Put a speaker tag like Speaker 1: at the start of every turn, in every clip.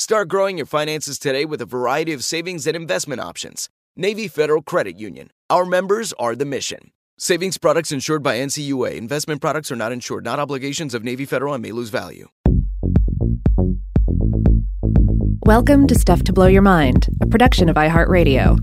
Speaker 1: Start growing your finances today with a variety of savings and investment options. Navy Federal Credit Union. Our members are the mission. Savings products insured by NCUA. Investment products are not insured, not obligations of Navy Federal and may lose value.
Speaker 2: Welcome to Stuff to Blow Your Mind, a production of iHeartRadio.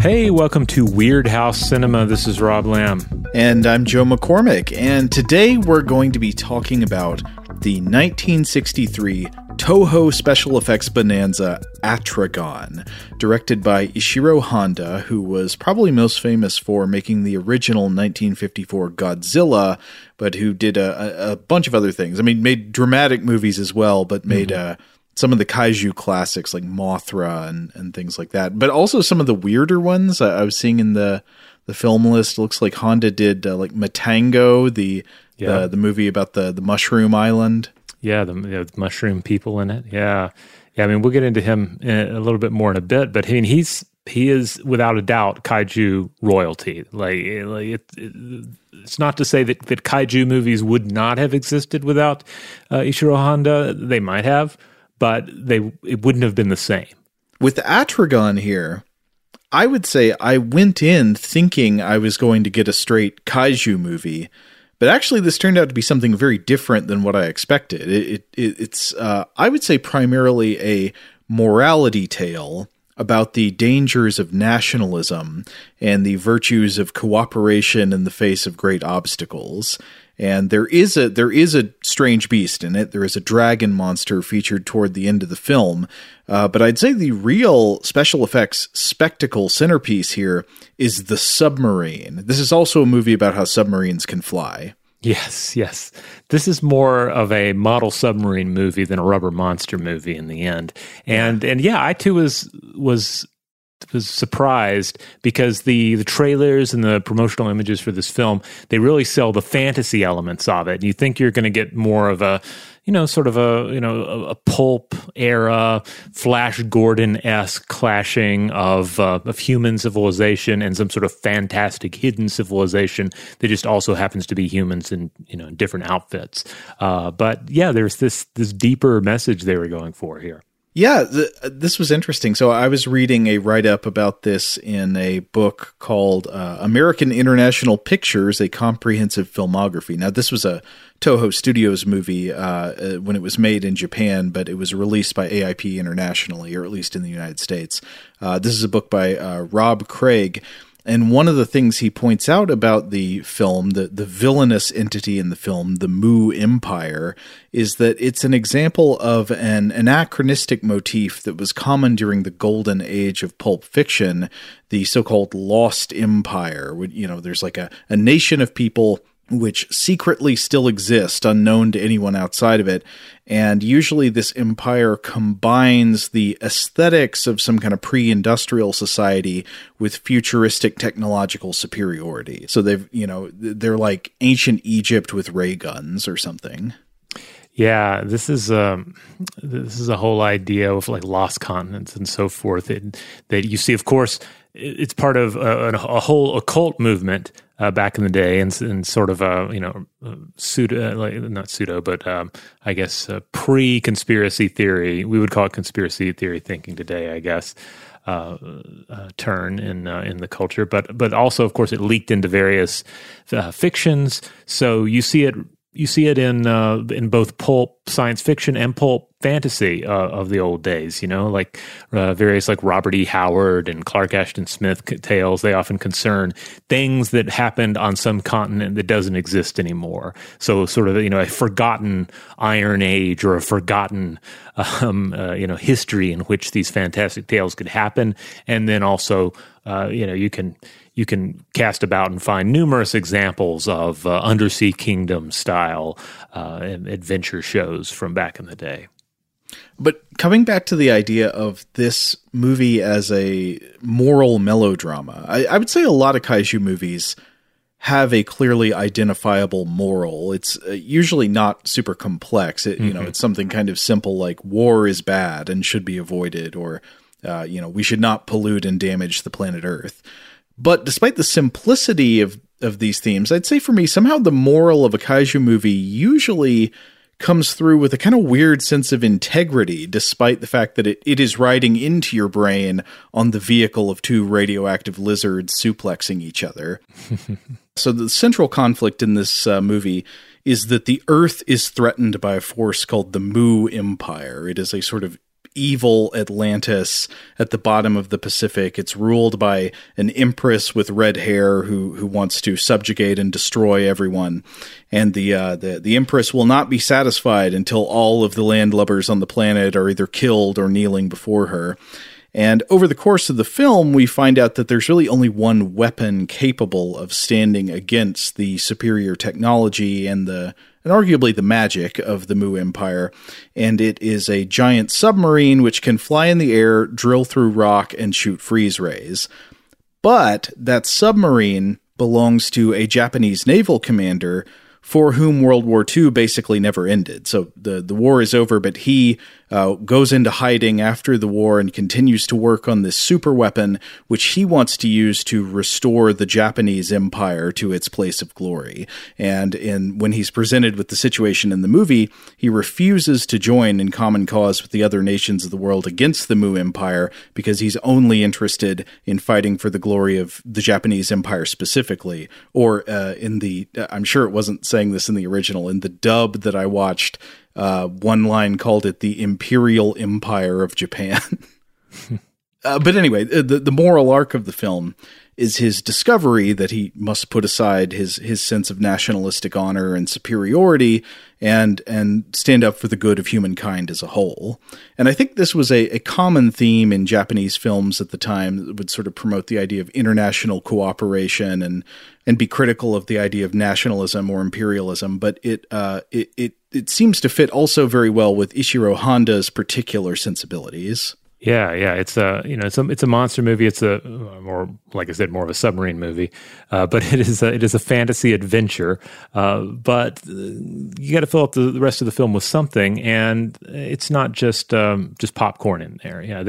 Speaker 3: Hey, welcome to Weirdhouse Cinema. This is Rob Lamb.
Speaker 4: And I'm Joe McCormick, and today we're going to be talking about the 1963 Toho special effects bonanza Atragon, directed by Ishiro Honda, who was probably most famous for making the original 1954 Godzilla, but who did a, a bunch of other things. I mean, made dramatic movies as well, but made mm-hmm. uh, some of the kaiju classics like Mothra and, and things like that, but also some of the weirder ones I, I was seeing in the the film list. Looks like Honda did uh, like Matango, the yeah. the the movie about the the mushroom island.
Speaker 3: Yeah, the, the, mushroom people in it. Yeah, yeah. I mean, we'll get into him a little bit more in a bit, but I mean, he's he is without a doubt kaiju royalty. Like, like it, it, it's not to say that that kaiju movies would not have existed without uh, Ishiro Honda. They might have, but they it wouldn't have been the same.
Speaker 4: With Atragon here, I would say I went in thinking I was going to get a straight kaiju movie, but actually this turned out to be something very different than what I expected. It, it it's uh, I would say primarily a morality tale about the dangers of nationalism and the virtues of cooperation in the face of great obstacles and there is a there is a strange beast in it. There is a dragon monster featured toward the end of the film, uh, but I'd say the real special effects spectacle centerpiece here is the submarine. This is also a movie about how submarines can fly.
Speaker 3: Yes, yes. This is more of a model submarine movie than a rubber monster movie in the end. And and yeah, I too was was was surprised because the the trailers and the promotional images for this film they really sell the fantasy elements of it. You think you're going to get more of a you know sort of a you know a, a pulp era Flash Gordon esque clashing of uh, of human civilization and some sort of fantastic hidden civilization that just also happens to be humans in you know different outfits. Uh, but yeah, there's this this deeper message they were going for here.
Speaker 4: Yeah, the, this was interesting. So I was reading a write up about this in a book called uh, American International Pictures: A Comprehensive Filmography. Now, this was a Toho Studios movie uh, uh when it was made in Japan, but it was released by AIP internationally, or at least in the United States. Uh, this is a book by uh, Rob Craig. And one of the things he points out about the film, the, the villainous entity in the film, the Mu Empire, is that it's an example of an anachronistic motif that was common during the golden age of pulp fiction, the so called Lost Empire. You know, there's like a, a nation of people which secretly still exist, unknown to anyone outside of it. And usually, this empire combines the aesthetics of some kind of pre industrial society with futuristic technological superiority. So they've, you know, they're like ancient Egypt with ray guns or something.
Speaker 3: Yeah, this is um, this is a whole idea of like lost continents and so forth. It, that you see, of course, it's part of a, a whole occult movement uh, back in the day, and, and sort of a you know pseudo, like not pseudo, but um, I guess pre conspiracy theory. We would call it conspiracy theory thinking today, I guess. Uh, uh, turn in uh, in the culture, but but also, of course, it leaked into various uh, fictions. So you see it you see it in uh, in both pulp science fiction and pulp fantasy uh, of the old days. You know, like uh, various like Robert E. Howard and Clark Ashton Smith tales. They often concern things that happened on some continent that doesn't exist anymore. So, sort of you know a forgotten Iron Age or a forgotten um, uh, you know history in which these fantastic tales could happen, and then also uh, you know you can you can cast about and find numerous examples of uh, undersea kingdom style uh, adventure shows from back in the day.
Speaker 4: But coming back to the idea of this movie as a moral melodrama, I, I would say a lot of kaiju movies have a clearly identifiable moral. It's uh, usually not super complex. It, mm-hmm. You know, mm-hmm. it's something kind of simple like war is bad and should be avoided, or uh, you know, we should not pollute and damage the planet Earth. But despite the simplicity of, of these themes, I'd say for me, somehow the moral of a kaiju movie usually comes through with a kind of weird sense of integrity, despite the fact that it, it is riding into your brain on the vehicle of two radioactive lizards suplexing each other. so the central conflict in this uh, movie is that the Earth is threatened by a force called the Mu Empire. It is a sort of evil Atlantis at the bottom of the Pacific. It's ruled by an empress with red hair who who wants to subjugate and destroy everyone. And the uh, the the empress will not be satisfied until all of the landlubbers on the planet are either killed or kneeling before her. And over the course of the film, we find out that there's really only one weapon capable of standing against the superior technology and the and arguably the magic of the Mu Empire. And it is a giant submarine which can fly in the air, drill through rock, and shoot freeze rays. But that submarine belongs to a Japanese naval commander for whom World War II basically never ended. So the, the war is over, but he uh, goes into hiding after the war and continues to work on this super weapon, which he wants to use to restore the Japanese empire to its place of glory. And in, when he's presented with the situation in the movie, he refuses to join in common cause with the other nations of the world against the Mu Empire because he's only interested in fighting for the glory of the Japanese empire specifically. Or uh, in the, I'm sure it wasn't saying this in the original, in the dub that I watched, uh, one line called it the Imperial Empire of Japan. uh, but anyway, the, the moral arc of the film is his discovery that he must put aside his his sense of nationalistic honor and superiority and and stand up for the good of humankind as a whole. And I think this was a, a common theme in Japanese films at the time that would sort of promote the idea of international cooperation and and be critical of the idea of nationalism or imperialism. But it uh, it it it seems to fit also very well with Ishiro Honda's particular sensibilities.
Speaker 3: Yeah, yeah, it's a you know it's a it's a monster movie. It's a more like I said, more of a submarine movie, uh, but it is a, it is a fantasy adventure. Uh, but uh, you got to fill up the, the, rest of the film with something, and it's not just um, just popcorn in there. Yeah,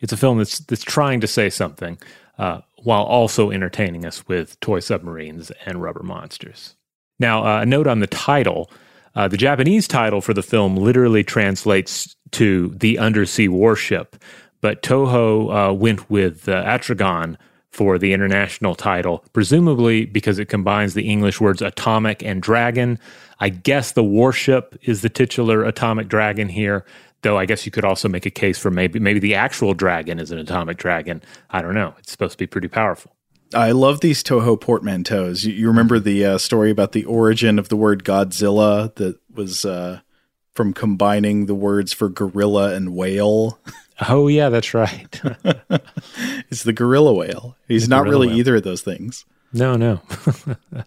Speaker 3: it's a film that's that's trying to say something uh, while also entertaining us with toy submarines and rubber monsters. Now, uh, a note on the title. Uh, the Japanese title for the film literally translates to the undersea warship, but Toho uh, went with uh, Atragon for the international title, presumably because it combines the English words atomic and dragon. I guess the warship is the titular atomic dragon here, though I guess you could also make a case for maybe maybe the actual dragon is an atomic dragon. I don't know. It's supposed to be pretty powerful.
Speaker 4: I love these Toho portmanteaus. You, you remember the uh, story about the origin of the word Godzilla that was uh, from combining the words for gorilla and whale?
Speaker 3: Oh yeah, that's right.
Speaker 4: it's the gorilla whale. He's
Speaker 3: The
Speaker 4: not really
Speaker 3: whale.
Speaker 4: either of those things.
Speaker 3: No, no.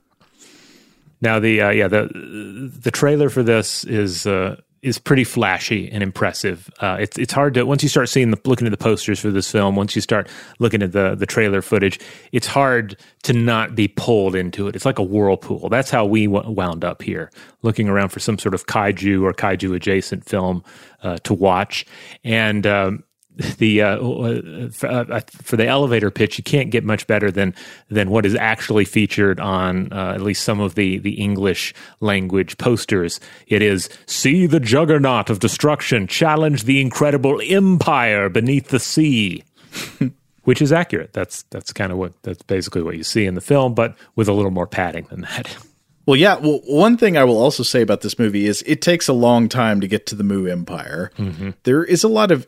Speaker 3: now the uh, yeah the the trailer for this is uh, is pretty flashy and impressive. Uh, it's it's hard to once you start seeing the looking at the posters for this film, once you start looking at the the trailer footage, it's hard to not be pulled into it. It's like a whirlpool. That's how we w- wound up here, looking around for some sort of kaiju or kaiju adjacent film uh, to watch, and. Um, the uh, uh, for, uh, for the elevator pitch, you can't get much better than than what is actually featured on uh, at least some of the the English language posters. It is see the juggernaut of destruction challenge the incredible empire beneath the sea. Which is accurate. That's that's kind of what that's basically what you see in the film, but with a little more padding than that.
Speaker 4: Well, yeah. Well, one thing I will also say about this movie is it takes a long time to get to the Mu Empire. There is a lot of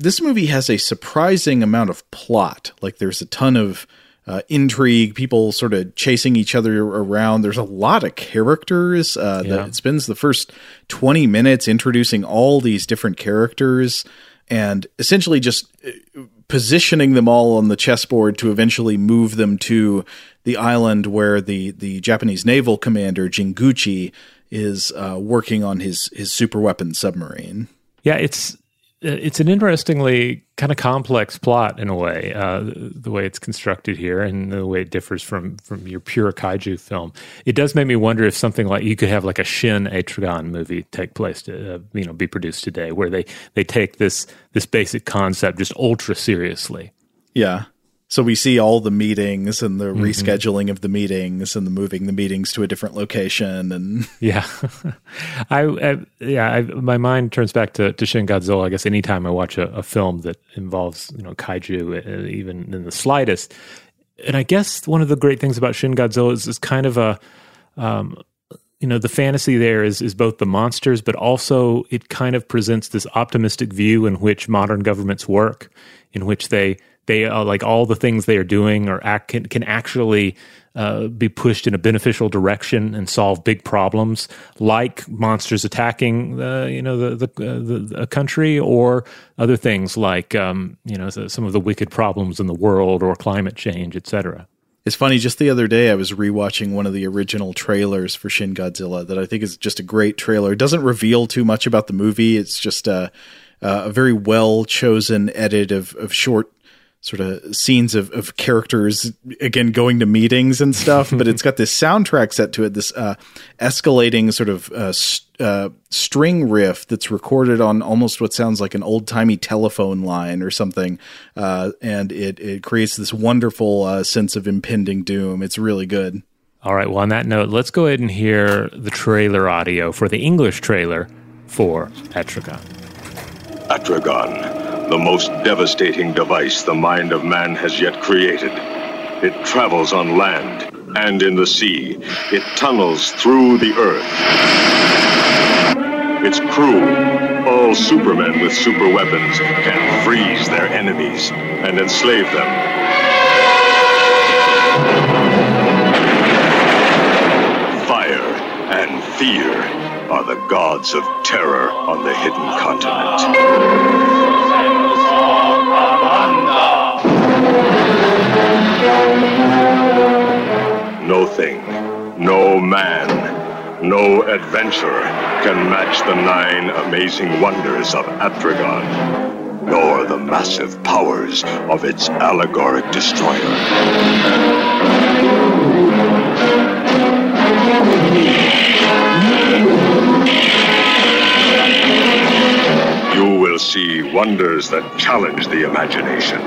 Speaker 4: this movie has a surprising amount of plot. Like there's a ton of uh, intrigue, people sort of chasing each other around. There's a lot of characters. Uh,
Speaker 3: Yeah.
Speaker 4: that it spends the first 20 minutes introducing all these different characters and essentially just uh, positioning them all on the chessboard to eventually move them to the island where the the Japanese naval commander Jinguji is uh, working on his his super weapon submarine.
Speaker 3: Yeah, it's it's an interestingly kind of complex plot in a way, uh, the way it's constructed here and the way it differs from from your pure kaiju film. It does make me wonder if something like you could have like a Shin Atragon movie take place, to, uh, you know, be produced today, where they they take this this basic concept just ultra seriously.
Speaker 4: Yeah. So we see all the meetings and the rescheduling of the meetings and the moving the meetings to a different location and
Speaker 3: Yeah, I, I yeah, I, my mind turns back to, to Shin Godzilla. I guess anytime I watch a, a film that involves you know kaiju, uh, even in the slightest, and I guess one of the great things about Shin Godzilla is, is kind of a, um, you know, the fantasy there is is both the monsters, but also it kind of presents this optimistic view in which modern governments work, in which they they are like all the things they are doing or act, can, can actually uh, be pushed in a beneficial direction and solve big problems, like monsters attacking the you know the the, uh, the a country or other things like um, you know some of the wicked problems in the world or climate change, etc.
Speaker 4: It's funny, just the other day I was rewatching one of the original trailers for Shin Godzilla that I think is just a great trailer. It doesn't reveal too much about the movie. It's just a, a very well chosen edit of, of short sort of scenes of, of characters again going to meetings and stuff but it's got this soundtrack set to it this uh, escalating sort of uh, s- uh, string riff that's recorded on almost what sounds like an old-timey telephone line or something uh, and it, it creates this wonderful uh, sense of impending doom it's really good
Speaker 3: All right. Well, on that note, let's go ahead and hear the trailer audio for the English trailer for Etrigan.
Speaker 5: Atragon, the most devastating device the mind of man has yet created. It travels on land and in the sea. It tunnels through the earth. Its crew, all supermen with super weapons, can freeze their enemies and enslave them. Fire and fear are the gods of terror on the hidden continent. No thing, no man, no adventure can match the nine amazing wonders of Atragon, nor the massive powers of its allegoric destroyer. You will see wonders that challenge the imagination.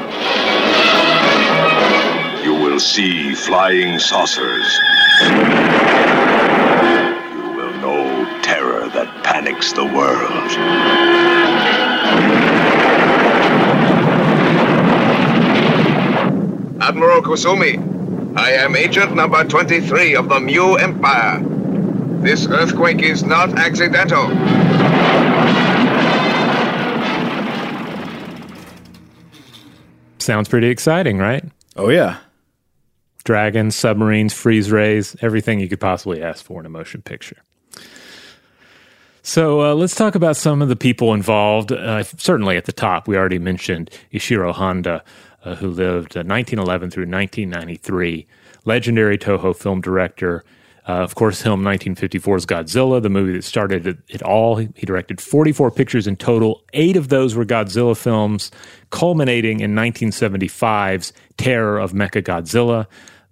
Speaker 5: You will see flying saucers. You will know terror that panics the world.
Speaker 6: Admiral Kusumi, I am agent number 23 of the Mu Empire. This earthquake is not accidental.
Speaker 3: Sounds pretty exciting, right?
Speaker 4: oh yeah
Speaker 3: dragons, submarines, freeze rays, everything you could possibly ask for in a motion picture. So uh, let's talk about some of the people involved. Uh, certainly at the top, we already mentioned Ishiro Honda, uh, who lived 1911 through 1993, legendary Toho film director. Uh, of course, film 1954's Godzilla, the movie that started it, it all. He, directed 44 pictures in total. Eight of those were Godzilla films, culminating in 1975's Terror of Mechagodzilla.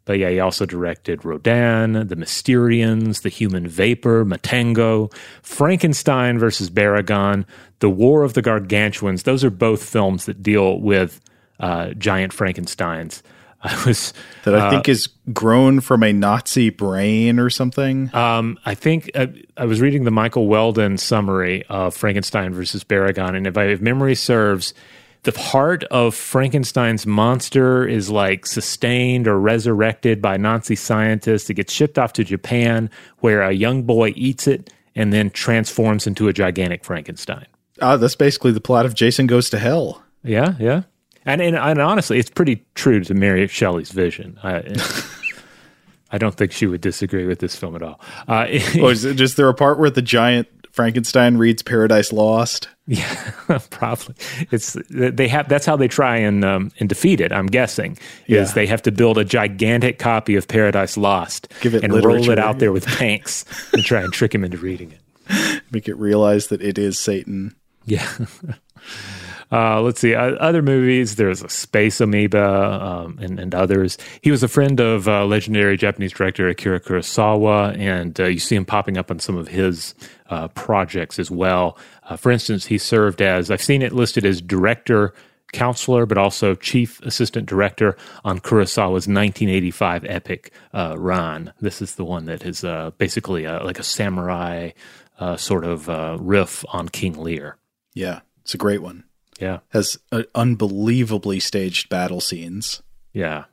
Speaker 3: But yeah, he also directed Rodan, The Mysterians, The Human Vapor, Matango, Frankenstein versus Baragon, The War of the Gargantuans. Those are both films that deal with uh, giant Frankensteins. I was
Speaker 4: that I
Speaker 3: uh,
Speaker 4: think is grown from a Nazi brain or something.
Speaker 3: Um, I think uh, I was reading the Michael Weldon summary of Frankenstein versus Baragon, and if, I, if memory serves, the heart of Frankenstein's monster is like sustained or resurrected by Nazi scientists. It gets shipped off to Japan, where a young boy eats it and then transforms into a gigantic Frankenstein.
Speaker 4: Ah, that's basically the plot of Jason Goes to Hell.
Speaker 3: Yeah, yeah. And, and, and honestly, it's pretty true to Mary Shelley's vision. I, I don't think she would disagree with this film at all. Uh,
Speaker 4: oh, is it just there a part where the giant Frankenstein reads Paradise Lost?
Speaker 3: Yeah, probably. It's they have. That's how they try and um, and defeat it. I'm guessing is
Speaker 4: Yeah.
Speaker 3: they have to build a gigantic copy of Paradise Lost
Speaker 4: Give it
Speaker 3: and roll it out there with tanks and try and trick him into reading it.
Speaker 4: Make it realize that it is Satan.
Speaker 3: Yeah. Uh, let's see. Uh, other movies. There's a Space Amoeba um, and, and others. He was a friend of uh, legendary Japanese director Akira Kurosawa, and uh, you see him popping up on some of his uh, projects as well. Uh, for instance, he served as I've seen it listed as director, counselor, but also chief assistant director on Kurosawa's 1985 epic uh, Ran. This is the one that is uh, basically uh, like a samurai uh, sort of uh, riff on King Lear.
Speaker 4: Yeah, it's a great one.
Speaker 3: Yeah.
Speaker 4: Has uh, unbelievably staged battle scenes.
Speaker 3: Yeah.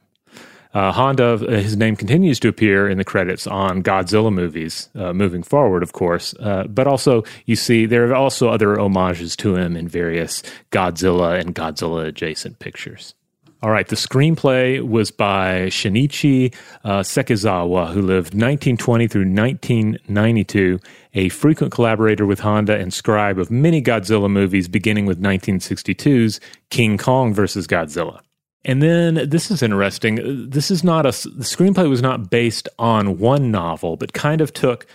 Speaker 3: Uh, Honda, uh, his name continues to appear in the credits on Godzilla movies uh, moving forward, of course. Uh, but also, you see, there are also other homages to him in various Godzilla and Godzilla adjacent pictures. All right, the screenplay was by Shinichi uh, Sekizawa, who lived 1920 through 1992, a frequent collaborator with Honda and scribe of many Godzilla movies, beginning with 1962's King Kong versus Godzilla. And then this is interesting. This is not a the screenplay was not based on one novel, but kind of took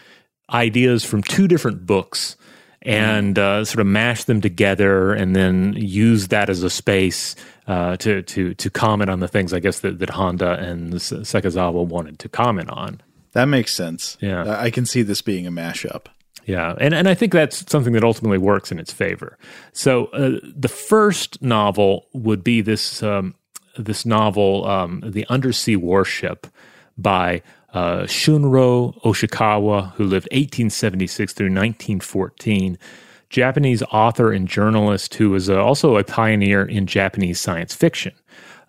Speaker 3: ideas from two different books and uh, sort of mashed them together, and then used that as a space uh, to to to comment on the things I guess that, that Honda and S- Sekizawa wanted to comment on.
Speaker 4: That makes sense.
Speaker 3: Yeah.
Speaker 4: I I can see this being a mashup.
Speaker 3: Yeah, and and I think that's something that ultimately works in its favor. So uh, the first novel would be this um, this novel, um, "The Undersea Warship," by uh, Shunro Oshikawa, who lived 1876 through 1914. Japanese author and journalist who was uh, also a pioneer in Japanese science fiction.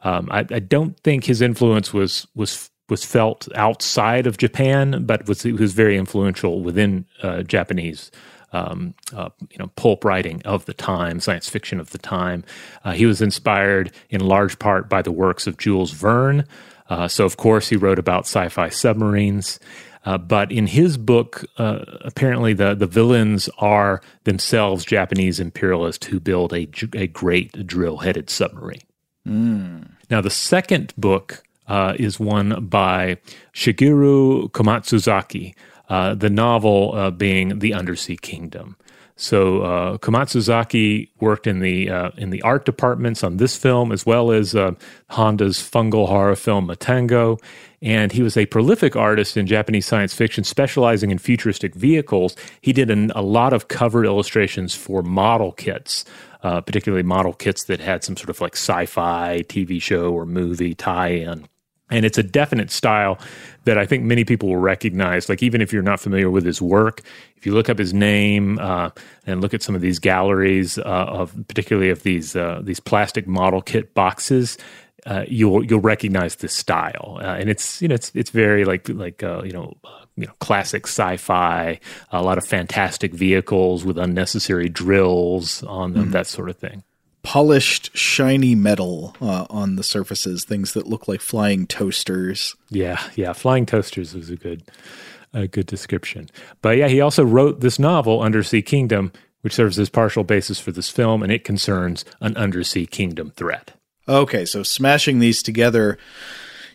Speaker 3: Um, I, I don't think his influence was was was felt outside of Japan, but was was very influential within uh, Japanese. Um, uh, you know, pulp writing of the time, science fiction of the time. Uh, he was inspired in large part by the works of Jules Verne. Uh, so, of course, he wrote about sci-fi submarines. Uh, but in his book, uh, apparently the, the villains are themselves Japanese imperialists who build a, a great drill headed submarine. Now, the second book uh, is one by Shigeru Komatsuzaki, uh, the novel uh, being The Undersea Kingdom. So uh, Komatsuzaki worked in the uh, in the art departments on this film, as well as uh, Honda's fungal horror film Matango, and he was a prolific artist in Japanese science fiction, specializing in futuristic vehicles. He did an, a lot of cover illustrations for model kits, uh, particularly model kits that had some sort of like sci-fi TV show or movie tie-in. And it's a definite style that I think many people will recognize. Like, even if you're not familiar with his work, if you look up his name uh, and look at some of these galleries uh, of, particularly of these uh, these plastic model kit boxes, uh, you'll you'll recognize this style. Uh, and it's you know it's it's very like like uh, you know uh, you know classic sci-fi, a lot of fantastic vehicles with unnecessary drills on them, that sort of thing.
Speaker 7: Polished, shiny metal uh, on the surfaces, things that look like flying toasters.
Speaker 3: Yeah, yeah, flying toasters was a good, a good description. But yeah, he also wrote this novel, Undersea Kingdom, which serves as partial basis for this film, and it concerns an undersea kingdom threat.
Speaker 7: Okay, so smashing these together,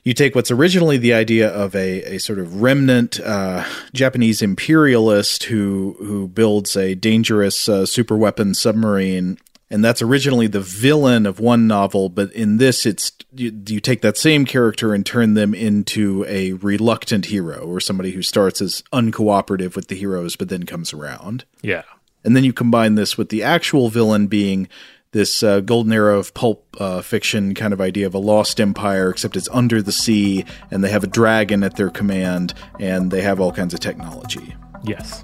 Speaker 7: you take what's originally the idea of a, a sort of remnant uh, Japanese imperialist who who builds a dangerous uh, super weapon submarine and that's originally the villain of one novel but in this it's you, you, take that same character and turn them into a reluctant hero or somebody who starts as uncooperative with the heroes but then comes around.
Speaker 3: Yeah.
Speaker 7: And then you combine this with the actual villain being this uh, golden era of pulp uh, fiction kind of idea of a lost empire except it's under the sea and they have a dragon at their command and they have all kinds of technology.
Speaker 3: Yes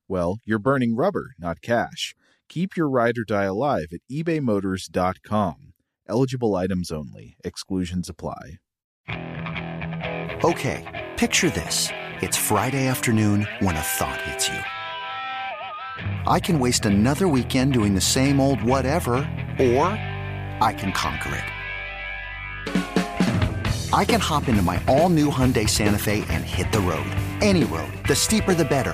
Speaker 4: well, you're burning rubber, not cash. Keep your ride or die alive at ebaymotors.com. Eligible items only, exclusions apply.
Speaker 8: Okay, picture this. It's Friday afternoon when a thought hits you. I can waste another weekend doing the same old whatever, or I can conquer it. I can hop into my all new Hyundai Santa Fe and hit the road. Any road. The steeper, the better.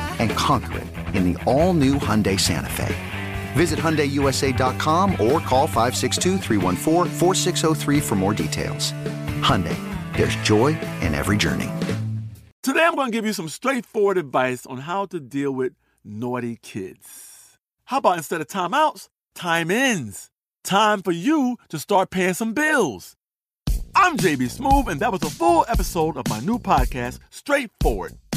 Speaker 8: And conquer it in the all new Hyundai Santa Fe. Visit HyundaiUSA.com or call 562 for more details. Hyundai, there's joy in every journey.
Speaker 9: Today I'm going to give you some straightforward advice on how to deal with naughty kids. How about instead of timeouts, time ins? Time for you to start paying some bills. I'm JB Smoove, and that was a full episode of my new podcast, Straightforward,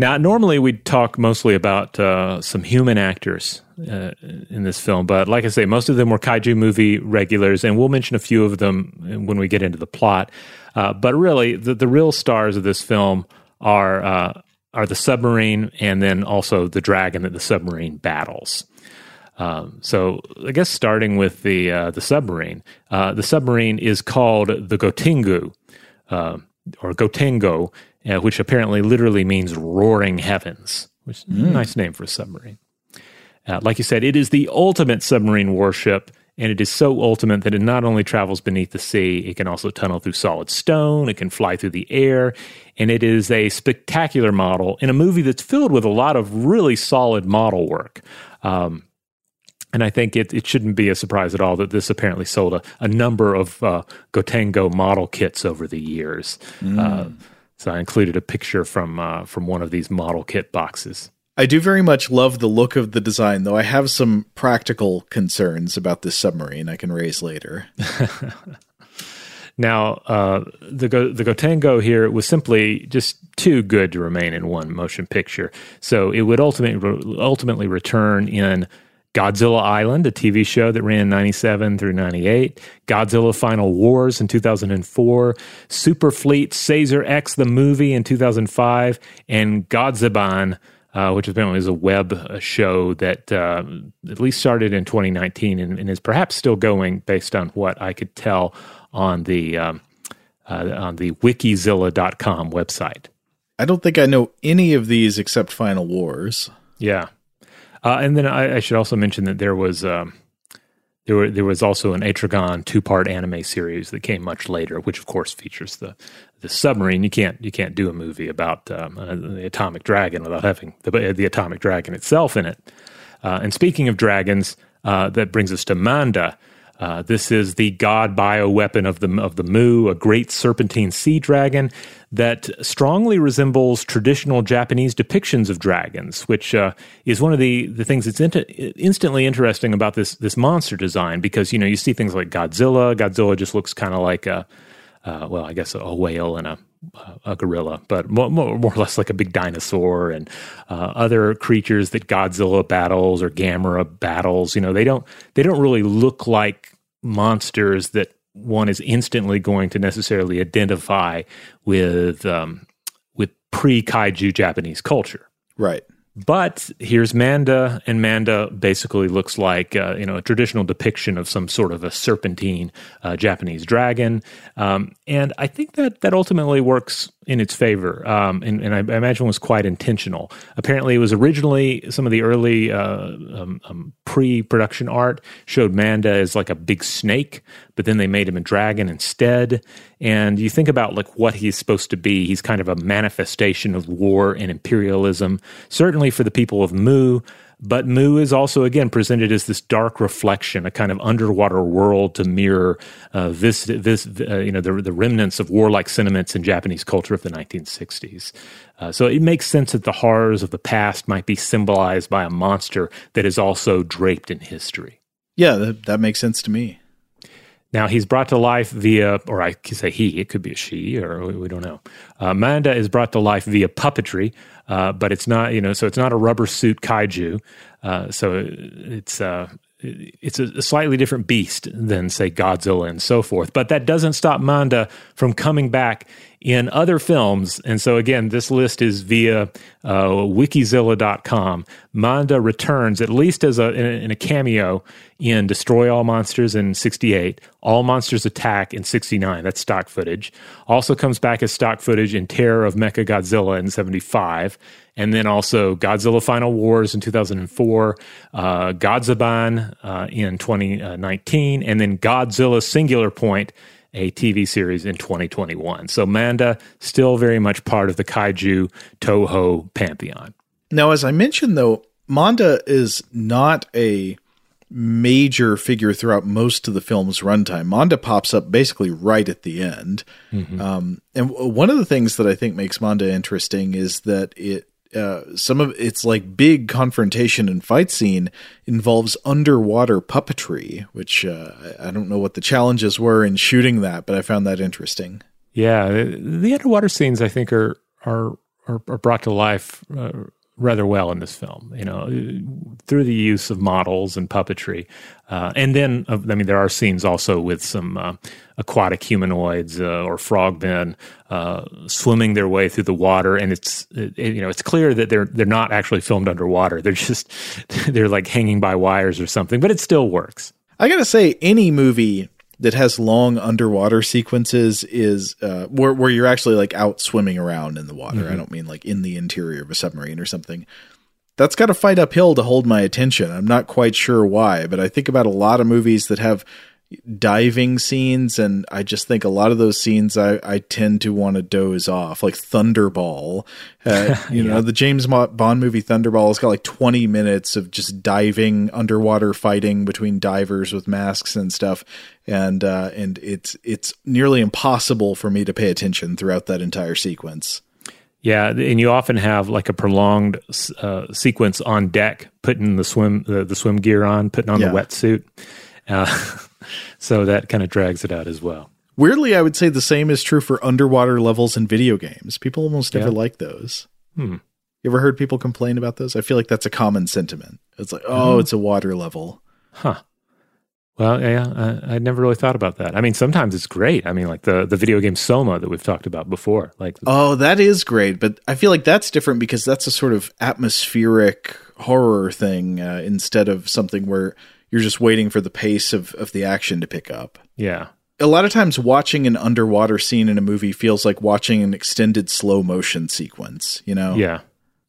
Speaker 3: Now, normally we'd talk mostly about uh, some human actors uh, in this film, but like I say, most of them were kaiju movie regulars, and we'll mention a few of them when we get into the plot. Uh, but really, the, the real stars of this film are uh, are the submarine, and then also the dragon that the submarine battles. Um, so, I guess starting with the uh, the submarine, uh, the submarine is called the Gotengu or Gotengo uh, which apparently literally means roaring heavens, which is mm. a nice name for a submarine. Uh, like you said, it is the ultimate submarine warship, and it is so ultimate that it not only travels beneath the sea, it can also tunnel through solid stone, it can fly through the air, and it is a spectacular model in a movie that's filled with a lot of really solid model work. Um, and I think it, it shouldn't be a surprise at all that this apparently sold a, a number of uh, Gotengo model kits over the years. Mm. Uh, so I included a picture from uh, from one of these model kit boxes.
Speaker 4: I do very much love the look of the design, though I have some practical concerns about this submarine I can raise later.
Speaker 3: now, uh, the Go- the Gotengo here was simply just too good to remain in one motion picture, so it would ultimately ultimately return in Godzilla Island, a TV show that ran 97 through 98, Godzilla Final Wars in 2004, Super Fleet Sazer X the movie in 2005, and Godziban, uh, which apparently is a web uh, show that uh, at least started in 2019 and, and, is perhaps still going based on what I could tell on the um, uh, on the wikizilla.com website.
Speaker 4: I don't think I know any of these except Final Wars.
Speaker 3: Yeah. Uh, and then I, I, should also mention that there was um, there were there was also an Atragon two part anime series that came much later, which of course features the the submarine. You can't you can't do a movie about um, uh, the atomic dragon without having the, the atomic dragon itself in it. Uh, and speaking of dragons, uh, that brings us to Manda. Uh, this is the god bioweapon of the of the Mu, a great serpentine sea dragon that strongly resembles traditional Japanese depictions of dragons, which uh, is one of the, the things that's in- instantly interesting about this this monster design. Because you know you see things like Godzilla. Godzilla just looks kind of like a uh, well, I guess a whale and a a gorilla, but more, more, or less like a big dinosaur and uh, other creatures that Godzilla battles or Gamera battles. You know, they don't they don't really look like monsters that one is instantly going to necessarily identify with um, with pre kaiju Japanese culture.
Speaker 4: Right.
Speaker 3: But here's Manda, and Manda basically looks like uh, you know a traditional depiction of some sort of a serpentine uh, Japanese dragon, um, and I think that that ultimately works in its favor, um, and, and I, imagine was quite intentional. Apparently, it was originally some of the early uh, um, um, pre-production art showed Manda as like a big snake, but then they made him a dragon instead. And you think about like what he's supposed to be. He's kind of a manifestation of war and imperialism, certainly for the people of Mu. But Mu is also again presented as this dark reflection, a kind of underwater world to mirror uh, this, this uh, you know, the, the remnants of warlike sentiments in Japanese culture of the 1960s. Uh, so it makes sense that the horrors of the past might be symbolized by a monster that is also draped in history.
Speaker 4: Yeah, that, that makes sense to me.
Speaker 3: Now he's brought to life via, or I could say he, it could be a she, or we, we don't know. Uh, Manda is brought to life via puppetry, uh, but it's not, you know, so it's not a rubber suit kaiju. Uh, so it's uh, it's a slightly different beast than say Godzilla and so forth. But that doesn't stop Manda from coming back in other films. And so, again, this list is via uh, wikizilla.com. Manda returns, at least as a, in, a, in a cameo, in Destroy All Monsters in 68, All Monsters Attack in 69. That's stock footage. Also comes back as stock footage in Terror of Mecha Godzilla in 75. And then also Godzilla Final Wars in 2004, uh, Godziban uh, in 2019, and then Godzilla Singular Point a TV series in 2021. So Manda still very much part of the kaiju Toho pantheon.
Speaker 4: Now, as I mentioned, though, Manda is not a major figure throughout most of the film's runtime. Manda pops up basically right at the end. Mm-hmm. Um, and one of the things that I think makes Manda interesting is that it uh, some of its like big confrontation and fight scene involves underwater puppetry, which uh, I don't know what the challenges were in shooting that, but I found that interesting.
Speaker 3: Yeah, the underwater scenes I think are are are, are brought to life uh, rather well in this film. You know, through the use of models and puppetry, uh, and then uh, I mean there are scenes also with some uh, aquatic humanoids uh, or frogmen uh, swimming their way through the water, and it's it, you know it's clear that they're they're not actually filmed underwater. They're just they're like hanging by wires or something, but it still works.
Speaker 4: I gotta say, any movie that has long underwater sequences is uh, where where you're actually like out swimming around in the water.
Speaker 3: Mm-hmm.
Speaker 4: I don't mean like in the interior of a submarine or something. That's got to fight uphill to hold my attention. I'm not quite sure why, but I think about a lot of movies that have diving scenes and i just think a lot of those scenes i, I tend to want to doze off like thunderball uh, you know the james bond movie thunderball has got like 20 minutes of just diving underwater fighting between divers with masks and stuff and uh, and it's it's nearly impossible for me to pay attention throughout that entire sequence
Speaker 3: yeah, and you often have like a prolonged uh, sequence on deck, putting the swim the, the swim gear on, putting on
Speaker 4: Yeah.
Speaker 3: the wetsuit. Uh, so that kind of drags it out as well.
Speaker 4: weirdly i would say the same is true for underwater levels in video games people almost never
Speaker 3: Yeah.
Speaker 4: like those
Speaker 3: Hmm.
Speaker 4: You ever heard people complain about those? I feel like that's a common sentiment. It's like, oh,
Speaker 3: Mhm.
Speaker 4: it's a water level.
Speaker 3: Huh. Well, yeah, I, I never really thought about that. I mean, sometimes it's great. I mean, like the the video game Soma that we've talked about before. Like,
Speaker 4: Oh, that is great, but I feel like that's different because that's a sort of atmospheric horror thing uh, instead of something where you're just waiting for the pace of, of the action to pick up.
Speaker 3: yeah,
Speaker 4: A lot of times, watching an underwater scene in a movie feels like watching an extended slow motion sequence. You know?
Speaker 3: yeah.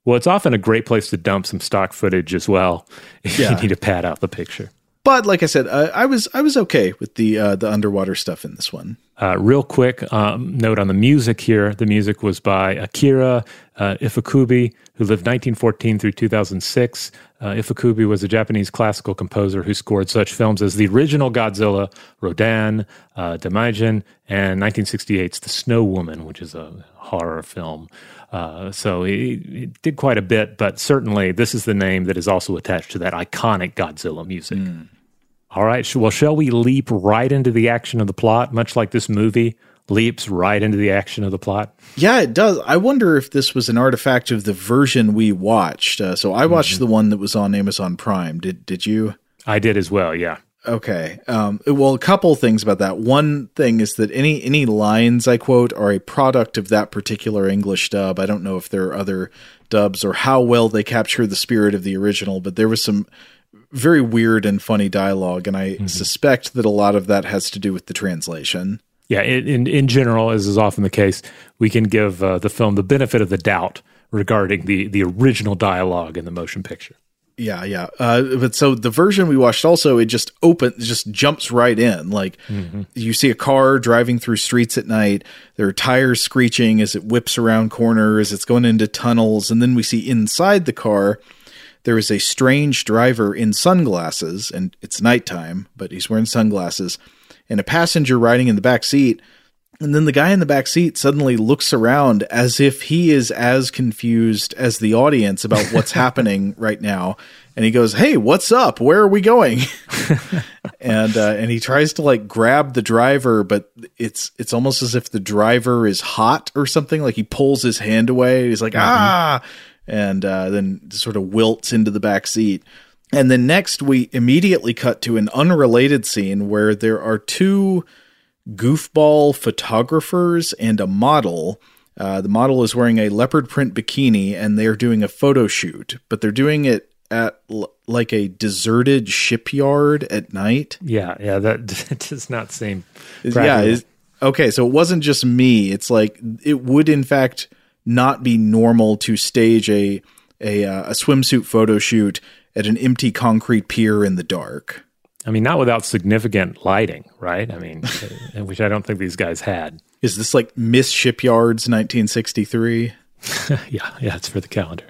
Speaker 3: Well, it's often a great place to dump some stock footage as well if
Speaker 4: Yeah.
Speaker 3: you need to pad out the picture.
Speaker 4: But like I said, uh, I was I was okay with the uh, the underwater stuff in this one.
Speaker 3: Uh, real quick um, note on the music here. The music was by Akira uh, who lived 1914 through 2006. Uh, was a Japanese classical composer who scored such films as the original Godzilla, Rodan, uh, Daimajin, and 1968's The Snow Woman, which is a horror film. Uh, so he, he did quite a bit, but certainly this is the name that is also attached to that iconic Godzilla music. All right. Well, shall we leap right into the action of the plot, much like this movie leaps right into the action of the plot?
Speaker 4: Yeah, it does. I wonder if this was an artifact of the version we watched. Uh, so I watched the one that was on Amazon Prime. Did did you?
Speaker 3: I did as well. Yeah.
Speaker 4: Okay. Um, well, a couple things about that. One thing is that any any lines I quote are a product of that particular English dub. I don't know if there are other dubs or how well they capture the spirit of the original, but there was some very weird and funny dialogue, and I suspect that a lot of that has to do with the translation.
Speaker 3: Yeah. In, in, in general, as is often the case, we can give uh, the film the benefit of the doubt regarding the, the original dialogue in the motion picture.
Speaker 4: Yeah, yeah. Uh, but so the version we watched also it just open just jumps right in. Like you see a car driving through streets at night. There are tires screeching as it whips around corners. It's going into tunnels, and then we see inside the car there is a strange driver in sunglasses, and it's nighttime, but he's wearing sunglasses, and a passenger riding in the back seat. And then the guy in the back seat suddenly looks around as if he is as confused as the audience about what's happening right now. And he goes, "Hey, what's up? Where are we going?" and uh, and he tries to like grab the driver, but it's it's almost as if the driver is hot or something. Like he pulls his hand away. He's like, "Ah!" And uh, then sort of wilts into the back seat. And then next, we immediately cut to an unrelated scene where there are two goofball photographers and a model. Uh, the model is wearing a leopard print bikini and they're doing a photo shoot, but they're doing it at l- like a deserted shipyard at night.
Speaker 3: Yeah. Yeah. That does not seem. Practical.
Speaker 4: Yeah. Okay. So it wasn't just me. It's like it would, in fact, not be normal to stage a a, uh, a swimsuit photo shoot at an empty concrete pier in the dark.
Speaker 3: I mean, not without significant lighting, right? I mean, uh, which I don't think these guys had.
Speaker 4: Is this like Miss Shipyards 1963?
Speaker 3: yeah. Yeah. It's for the calendar.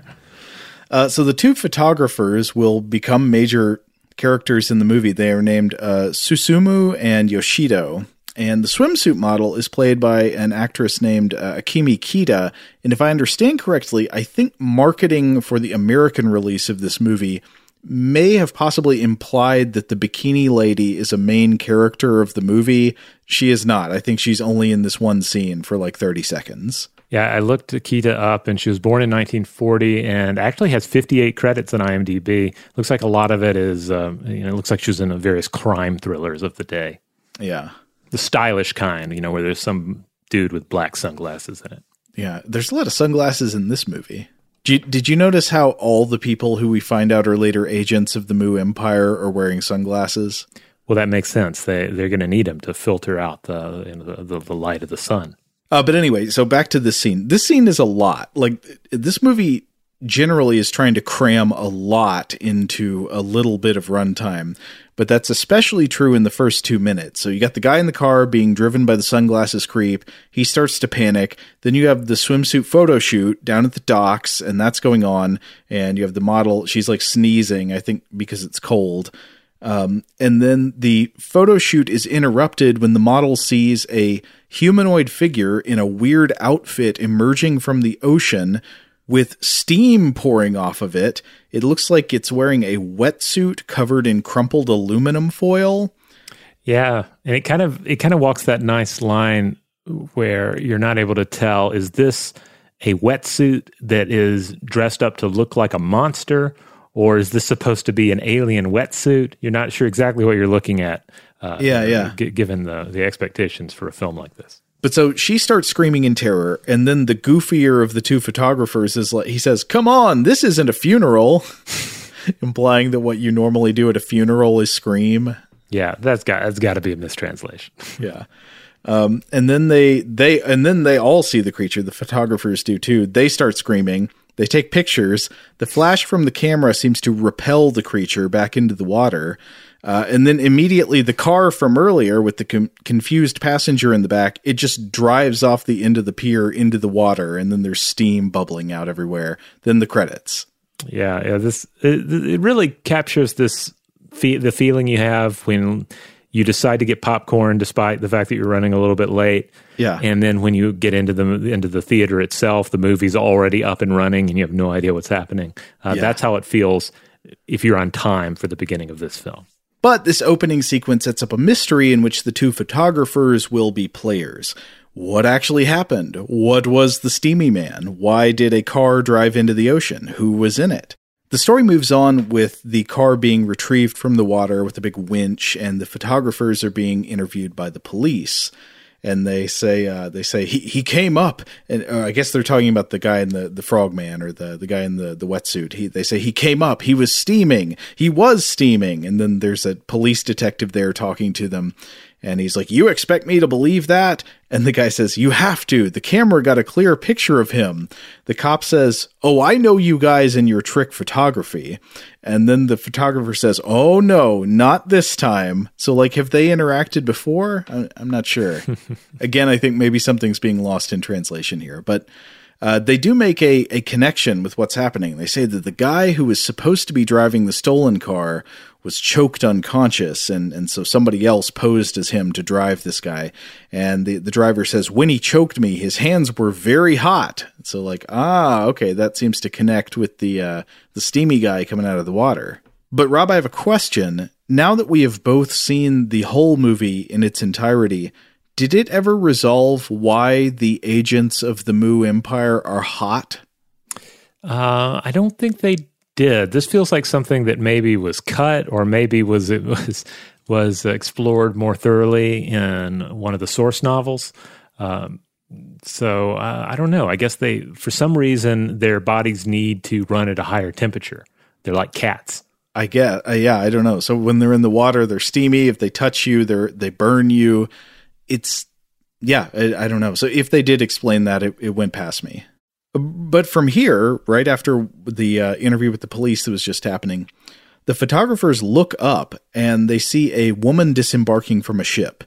Speaker 4: Uh, so the two photographers will become major characters in the movie. They are named uh, Susumu and Yoshido. And the swimsuit model is played by an actress named uh, Akemi Kita. And if I understand correctly, I think marketing for the American release of this movie may have possibly implied that the bikini lady is a main character of the movie. She is not. I think she's only in this one scene for like 30 seconds.
Speaker 3: Yeah, I looked Akita up, and she was born in 1940, and actually has 58 credits on IMDb. Looks like a lot of it is, um, you know, it looks like she was in various crime thrillers of the day.
Speaker 4: Yeah,
Speaker 3: the stylish kind, you know, where there's some dude with black sunglasses in it.
Speaker 4: Yeah, there's a lot of sunglasses in this movie. Did you, did you notice how all the people who we find out are later agents of the Mu Empire are wearing sunglasses?
Speaker 3: Well, that makes sense. They they're going to need them to filter out the, you know, the the light of the sun.
Speaker 4: Uh, but anyway, so back to this scene. This scene is a lot. Like this movie generally is trying to cram a lot into a little bit of runtime, but that's especially true in the first two minutes. So you got the guy in the car being driven by the sunglasses creep. He starts to panic. Then you have the swimsuit photo shoot down at the docks, and that's going on. And you have the model. She's like sneezing, I think, because it's cold. Um, and then the photo shoot is interrupted when the model sees a humanoid figure in a weird outfit emerging from the ocean with steam pouring off of it. It looks like it's wearing a wetsuit covered in crumpled aluminum foil.
Speaker 3: Yeah, and it kind of it kind of walks that nice line where you're not able to tell is this a wetsuit that is dressed up to look like a monster or is this supposed to be an alien wetsuit? You're not sure exactly what you're looking at.
Speaker 4: Uh, yeah, yeah.
Speaker 3: G- given the the expectations for a film like this.
Speaker 4: But so she starts screaming in terror, and then the goofier of the two photographers is like, he says, "Come on, this isn't a funeral," implying that what you normally do at a funeral is scream.
Speaker 3: Yeah, that's got that's got to be a mistranslation.
Speaker 4: yeah. Um, and then they they and then they all see the creature. The photographers do too. They start screaming. They take pictures. The flash from the camera seems to repel the creature back into the water. Uh, and then immediately the car from earlier with the com- confused passenger in the back, it just drives off the end of the pier into the water, and then there's steam bubbling out everywhere. Then the credits.
Speaker 3: Yeah, yeah. This it, it really captures this fe- the feeling you have when you decide to get popcorn despite the fact that you're running a little bit late.
Speaker 4: Yeah.
Speaker 3: And then when you get into the into the theater itself, the movie's already up and running and you have no idea what's happening. Uh, yeah. That's how it feels if you're on time for the beginning of this film.
Speaker 4: But this opening sequence sets up a mystery in which the two photographers will be players. What actually happened? What was the steamy man? Why did a car drive into the ocean? Who was in it? The story moves on with the car being retrieved from the water with a big winch, and the photographers are being interviewed by the police. And they say uh, they say he, he came up, and I guess they're talking about the guy in the the frogman or the the guy in the the wetsuit. He they say he came up, he was steaming, he was steaming, and then there's a police detective there talking to them, and he's like, You expect me to believe that? And the guy says, You have to. The camera got a clear picture of him. The cop says, Oh, I know you guys and your trick photography. And then the photographer says, Oh, no, not this time. So, like, have they interacted before? I'm not sure. Again, I think maybe something's being lost in translation here. But uh, they do make a, a connection with what's happening. They say that the guy who was supposed to be driving the stolen car was choked unconscious, and, and so somebody else posed as him to drive this guy. And the, the driver says, When he choked me, his hands were very hot. So, like, ah, okay, that seems to connect with the, uh, the steamy guy coming out of the water. But, Rob, I have a question. Now that we have both seen the whole movie in its entirety, did it ever resolve why the agents of the Mu Empire are hot?
Speaker 3: Uh, I don't think they did. This feels like something that maybe was cut or maybe was it was was explored more thoroughly in one of the source novels. Um, so uh, I don't know. I guess they, for some reason, their bodies need to run at a higher temperature. They're like cats.
Speaker 4: I get, uh, yeah, I don't know. So when they're in the water, they're steamy. If they touch you, they they burn you. It's yeah, I, I, don't know. So if they did explain that, it, it went past me. But from here, right after the uh, interview with the police that was just happening, the photographers look up and they see a woman disembarking from a ship.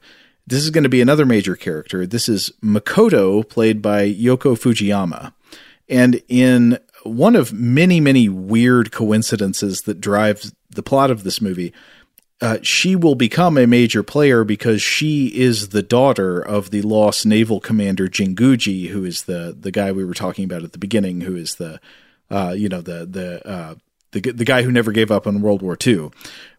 Speaker 4: This is going to be another major character. This is Makoto, played by Yoko Fujiyama. And in one of many, many weird coincidences that drives the plot of this movie, uh, she will become a major player because she is the daughter of the lost naval commander Jinguji, who is the the guy we were talking about at the beginning, who is the uh, you know the the uh, the the guy who never gave up on World War II.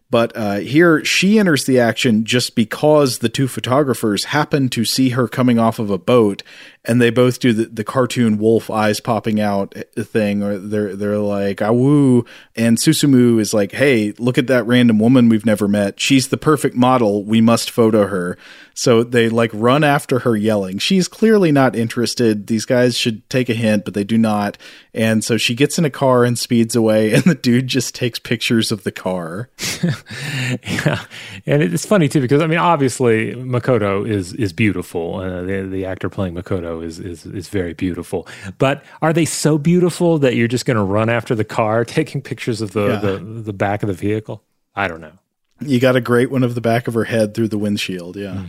Speaker 4: But uh, here, she enters the action just because the two photographers happen to see her coming off of a boat, and they both do the, the cartoon wolf eyes popping out thing, or they're they're like "awoo," and Susumu is like, "Hey, look at that random woman we've never met. She's the perfect model. We must photo her." So they like run after her yelling. She's clearly not interested. These guys should take a hint, but they do not. And so she gets in a car and speeds away, and the dude just takes pictures of the car.
Speaker 3: yeah, and it's funny too because I mean, obviously Makoto is is beautiful. Uh, the the actor playing Makoto is is is very beautiful. But are they so beautiful that you're just going to run after the car, taking pictures of the,
Speaker 4: Yeah.
Speaker 3: the the back of the vehicle? I don't know.
Speaker 4: You got a great one of the back of her head through the windshield, yeah.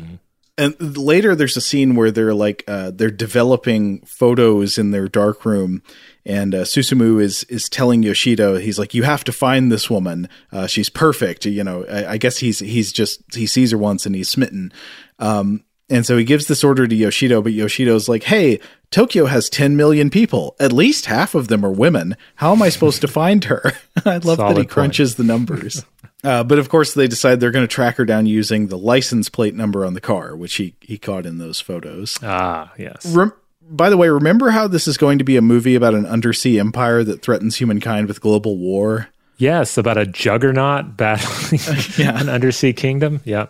Speaker 4: And later, there's a scene where they're like uh, they're developing photos in their dark room, and uh, Susumu is is telling Yoshido, he's like, "You have to find this woman. Uh, she's perfect." You know, I, I guess he's he's just he sees her once and he's smitten. Um, and so he gives this order to Yoshido, but Yoshido's like, "Hey, Tokyo has 10 million people. At least half of them are women. How am I supposed to find her?" I love that
Speaker 3: Solid
Speaker 4: he
Speaker 3: point.
Speaker 4: crunches the numbers. Uh, but of course, they decide they're going to track her down using the license plate number on the car, which he, he caught in those photos.
Speaker 3: Ah, yes.
Speaker 4: Rem- by the way, remember how this is going to be a movie about an undersea empire that threatens humankind with global war?
Speaker 3: Yes, about a juggernaut battling an undersea kingdom. Yeah.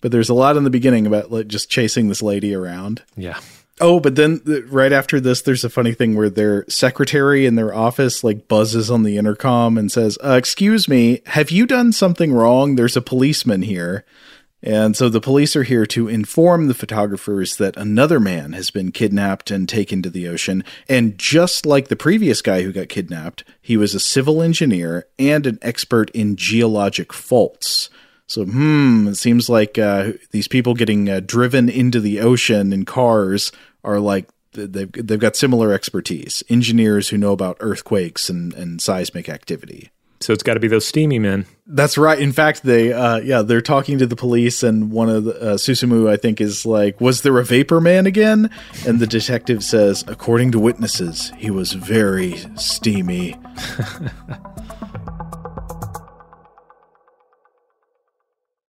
Speaker 4: But there's a lot in the beginning about like, just chasing this lady around.
Speaker 3: Yeah.
Speaker 4: Oh, but then uh, right after this, there's a funny thing where their secretary in their office like buzzes on the intercom and says, uh, "Excuse me, have you done something wrong? There's a policeman here." And so the police are here to inform the photographers that another man has been kidnapped and taken to the ocean. And just like the previous guy who got kidnapped, he was a civil engineer and an expert in geologic faults. So, hmm, it seems like uh, these people getting uh, driven into the ocean in cars are like they've they've got similar expertise. Engineers who know about earthquakes and, and seismic activity.
Speaker 3: So it's got to be those steamy men.
Speaker 4: That's right. In fact, they uh, yeah they're talking to the police, and one of the uh, Susumu I think is like, "Was there a vapor man again?" And the detective says, "According to witnesses, he was very steamy."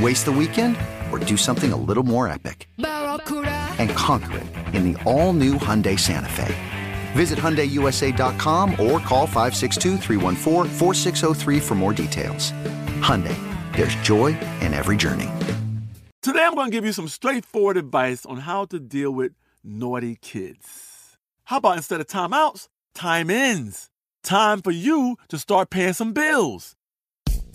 Speaker 8: Waste the weekend or do something a little more epic? And conquer it in the all new Hyundai Santa Fe. Visit HyundaiUSA.com or call 562-314-4603 for more details. Hyundai, there's joy in every journey.
Speaker 9: Today I'm going to give you some straightforward advice on how to deal with naughty kids. How about instead of timeouts, time ins? Time for you to start paying some bills.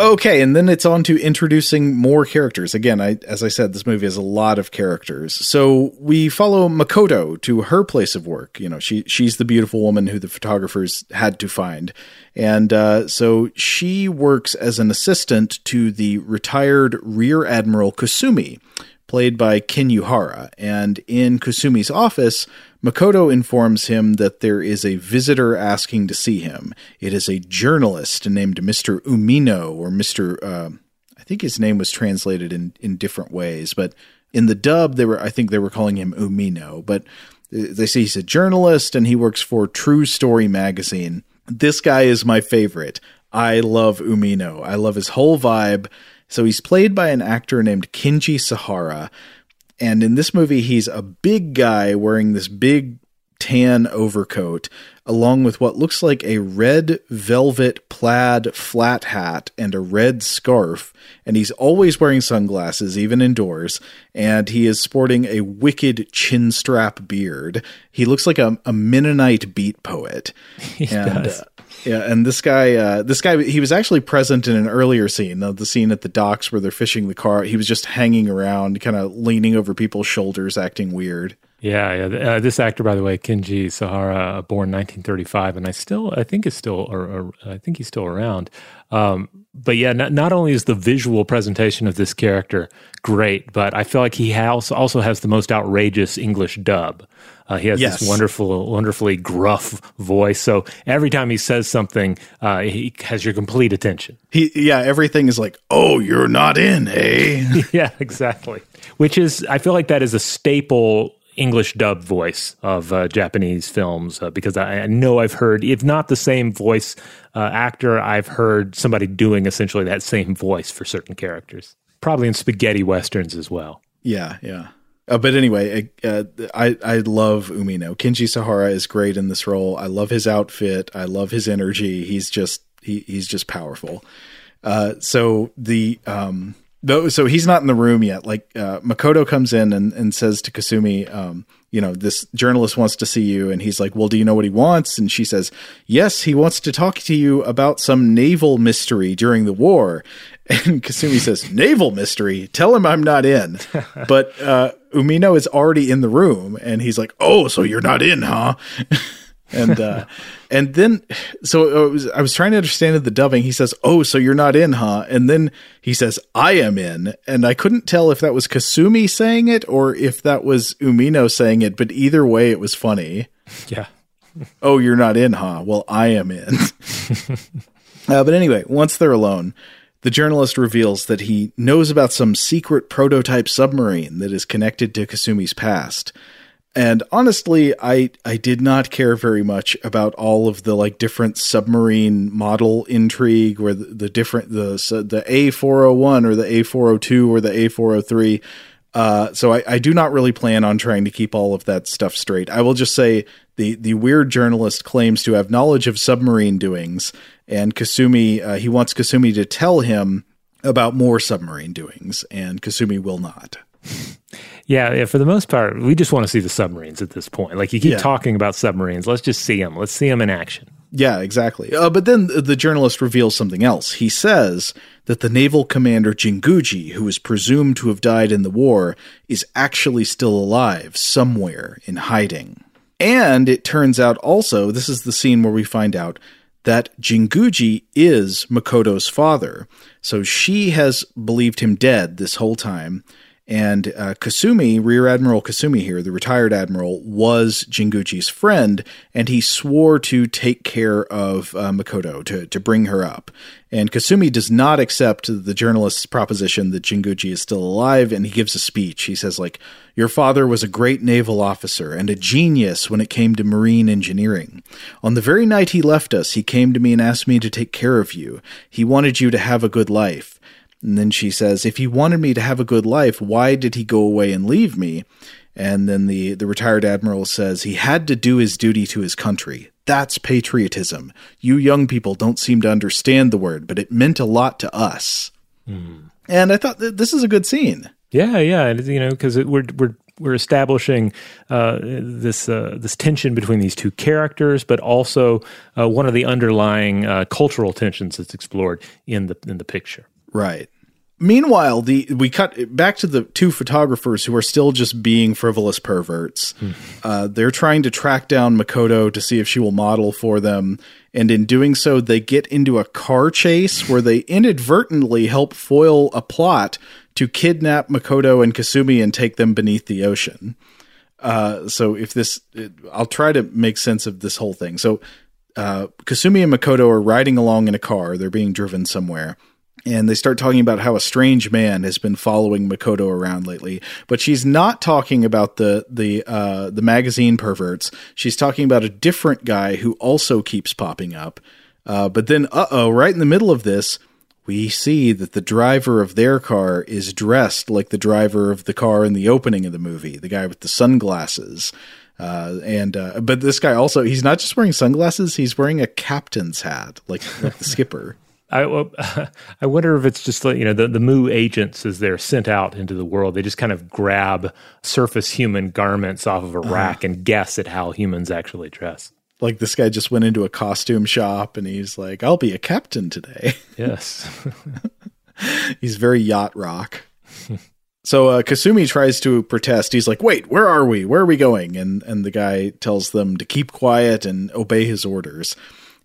Speaker 4: Okay, and then it's on to introducing more characters. Again, I, as I said, this movie has a lot of characters. So we follow Makoto to her place of work. You know, she she's the beautiful woman who the photographers had to find, and uh, so she works as an assistant to the retired Rear Admiral Kusumi, played by Ken Uehara. And in Kusumi's office, Makoto informs him that there is a visitor asking to see him. It is a journalist named Mr. Umino, or Mr. Uh, I think his name was translated in, in different ways, but in the dub, they were I think they were calling him Umino. But they say he's a journalist and he works for True Story magazine. This guy is my favorite. I love Umino. I love his whole vibe. So he's played by an actor named Kenji Sahara. And in this movie, he's a big guy wearing this big tan overcoat, along with what looks like a red velvet plaid flat hat and a red scarf. And he's always wearing sunglasses, even indoors. And he is sporting a wicked chin strap beard. He looks like a, a Mennonite beat poet.
Speaker 3: He
Speaker 4: and,
Speaker 3: does.
Speaker 4: Uh, yeah, and this guy, uh, this guy, he was actually present in an earlier scene, uh, the scene at the docks where they're fishing the car. He was just hanging around, kind of leaning over people's shoulders, acting weird.
Speaker 3: Yeah, yeah. Uh, this actor, by the way, Kenji Sahara, born 1935, and I still, I think is still, or, or I think he's still around. Um, but yeah, not, not only is the visual presentation of this character great, but I feel like he has, also has the most outrageous English dub. Uh, he has
Speaker 4: Yes.
Speaker 3: this wonderful, wonderfully gruff voice. So every time he says something, uh, he has your complete attention.
Speaker 4: He, yeah, everything is like, oh, you're not in, eh?
Speaker 3: yeah, exactly. Which is, I feel like that is a staple English dub voice of uh, Japanese films uh, because I, I know I've heard, if not the same voice uh, actor, I've heard somebody doing essentially that same voice for certain characters. Probably in spaghetti westerns as well.
Speaker 4: yeah, yeah. Uh, but anyway, uh, I I love Umino. Kenji Sahara is great in this role. I love his outfit. I love his energy. He's just he he's just powerful. Uh, so the um so he's not in the room yet. Like uh, Makoto comes in and, and says to Kasumi, um, you know, this journalist wants to see you, and he's like, well, do you know what he wants? And she says, yes, he wants to talk to you about some naval mystery during the war. And Kasumi says, naval mystery? Tell him I'm not in. But uh, Umino is already in the room, and he's like, oh, so you're not in, huh? and uh and then so I was, I was trying to understand the dubbing he says oh so you're not in huh and then he says i am in and i couldn't tell if that was kasumi saying it or if that was umino saying it but either way it was funny
Speaker 3: Yeah.
Speaker 4: oh you're not in huh well i am in uh, but anyway once they're alone the journalist reveals that he knows about some secret prototype submarine that is connected to kasumi's past and honestly, I I did not care very much about all of the like different submarine model intrigue, where the, the different the the A four hundred one or the A four hundred two or the A four hundred three. Uh, so I, I do not really plan on trying to keep all of that stuff straight. I will just say the the weird journalist claims to have knowledge of submarine doings, and Kasumi uh, he wants Kasumi to tell him about more submarine doings, and Kasumi will not.
Speaker 3: Yeah, yeah, for the most part, we just want to see the submarines at this point. Like you keep
Speaker 4: Yeah.
Speaker 3: talking about submarines, let's just see them. Let's see them in action.
Speaker 4: Yeah, exactly. Uh, but then the journalist reveals something else. He says that the naval commander Jinguji, who is presumed to have died in the war, is actually still alive somewhere in hiding. And it turns out also, this is the scene where we find out that Jinguji is Makoto's father. So she has believed him dead this whole time. And uh, Kasumi, Rear Admiral Kasumi here, the retired admiral, was Jinguji's friend, and he swore to take care of uh, Makoto, to, to bring her up. And Kasumi does not accept the journalist's proposition that Jinguji is still alive, and he gives a speech. He says, like, Your father was a great naval officer and a genius when it came to marine engineering. On the very night he left us, he came to me and asked me to take care of you. He wanted you to have a good life. And then she says, If he wanted me to have a good life, why did he go away and leave me? And then the, the retired admiral says, He had to do his duty to his country. That's patriotism. You young people don't seem to understand the word, but it meant a lot to us. And I thought that this is a good scene.
Speaker 3: Yeah, yeah, and you know, because we're we're we're establishing uh, this uh, this tension between these two characters, but also uh, one of the underlying uh, cultural tensions that's explored in the in the picture.
Speaker 4: Right. Meanwhile, the we cut back to the two photographers who are still just being frivolous perverts. Uh, they're trying to track down Makoto to see if she will model for them, and in doing so, they get into a car chase where they inadvertently help foil a plot to kidnap Makoto and Kasumi and take them beneath the ocean. Uh, so if this, it, I'll try to make sense of this whole thing. So uh, Kasumi and Makoto are riding along in a car. They're being driven somewhere. And they start talking about how a strange man has been following Makoto around lately, but she's not talking about the the uh, the magazine perverts. She's talking about a different guy who also keeps popping up. Uh, but then, uh oh, right in the middle of this, we see that the driver of their car is dressed like the driver of the car in the opening of the movie, the guy with the sunglasses. Uh, and uh, but this guy also he's not just wearing sunglasses; he's wearing a captain's hat, like, like the skipper.
Speaker 3: I I wonder if it's just like you know the the Mu agents as they're sent out into the world, they just kind of grab surface human garments off of a rack and guess at how humans actually dress.
Speaker 4: Like this guy just went into a costume shop and he's like, "I'll be a captain today."
Speaker 3: Yes.
Speaker 4: he's very yacht rock. so uh, Kasumi tries to protest. He's like, "Wait, where are we? Where are we going?" And and the guy tells them to keep quiet and obey his orders.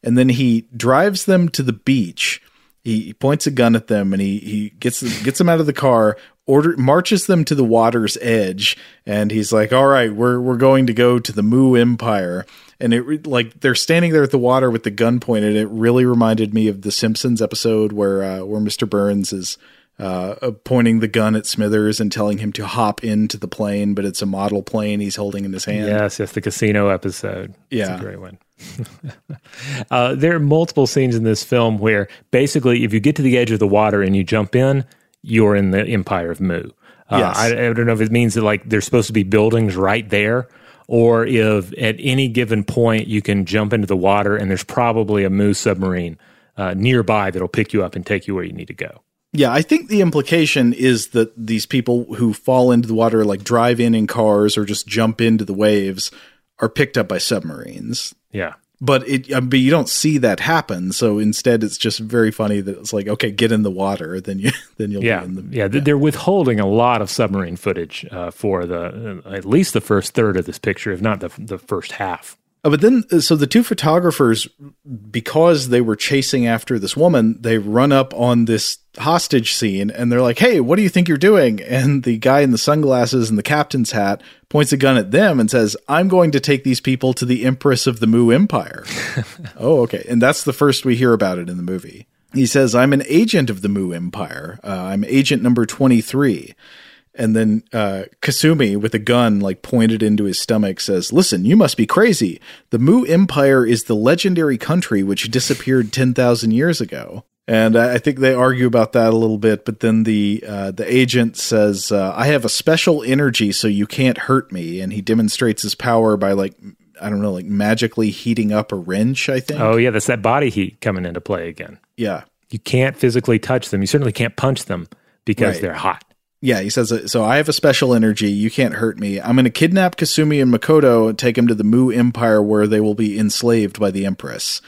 Speaker 4: And then he drives them to the beach. He points a gun at them and he he gets gets them out of the car, order marches them to the water's edge, and he's like, "All right, we're we're going to go to the Mu Empire." And it like they're standing there at the water with the gun pointed. It really reminded me of the Simpsons episode where uh, where Mr. Burns is uh, pointing the gun at Smithers and telling him to hop into the plane, but it's a model plane he's holding in his hand.
Speaker 3: Yes, yes, the casino episode.
Speaker 4: Yeah.
Speaker 3: Great one. uh, there are multiple scenes in this film where basically, if you get to the edge of the water and you jump in, you're in the Empire of Mu. Uh,
Speaker 4: Yes.
Speaker 3: I, I don't know if it means that like there's supposed to be buildings right there, or if at any given point you can jump into the water and there's probably a Mu submarine uh, nearby that'll pick you up and take you where you need to go.
Speaker 4: Yeah, I think the implication is that these people who fall into the water, like drive in in cars or just jump into the waves, are picked up by submarines.
Speaker 3: Yeah.
Speaker 4: But it, but you don't see that happen. So instead, it's just very funny that it's like, okay, get in the water, then you then you'll
Speaker 3: yeah,
Speaker 4: be in the
Speaker 3: yeah, th- They're withholding a lot of submarine footage uh, for the uh, at least the first third of this picture, if not the the first half.
Speaker 4: Uh, but then, uh, so the two photographers, because they were chasing after this woman, they run up on this hostage scene and they're like, Hey, what do you think you're doing? And the guy in the sunglasses and the captain's hat points a gun at them and says, I'm going to take these people to the Empress of the Mu Empire. oh, okay. And that's the first we hear about it in the movie. He says, I'm an agent of the Mu Empire. Uh, I'm agent number 23. And then uh, Kasumi, with a gun like pointed into his stomach, says, Listen, you must be crazy. The Mu Empire is the legendary country which disappeared 10,000 years ago. And I I think they argue about that a little bit, but then the uh, the agent says, uh, "I have a special energy, so you can't hurt me." And he demonstrates his power by like I don't know, like magically heating up a wrench. I think.
Speaker 3: Oh yeah, that's that body heat coming into play again.
Speaker 4: Yeah.
Speaker 3: you can't physically touch them. You certainly can't punch them because
Speaker 4: Right.
Speaker 3: they're hot.
Speaker 4: Yeah, he says, so I have a special energy. You can't hurt me. I'm going to kidnap Kasumi and Makoto and take them to the Mu Empire where they will be enslaved by the Empress.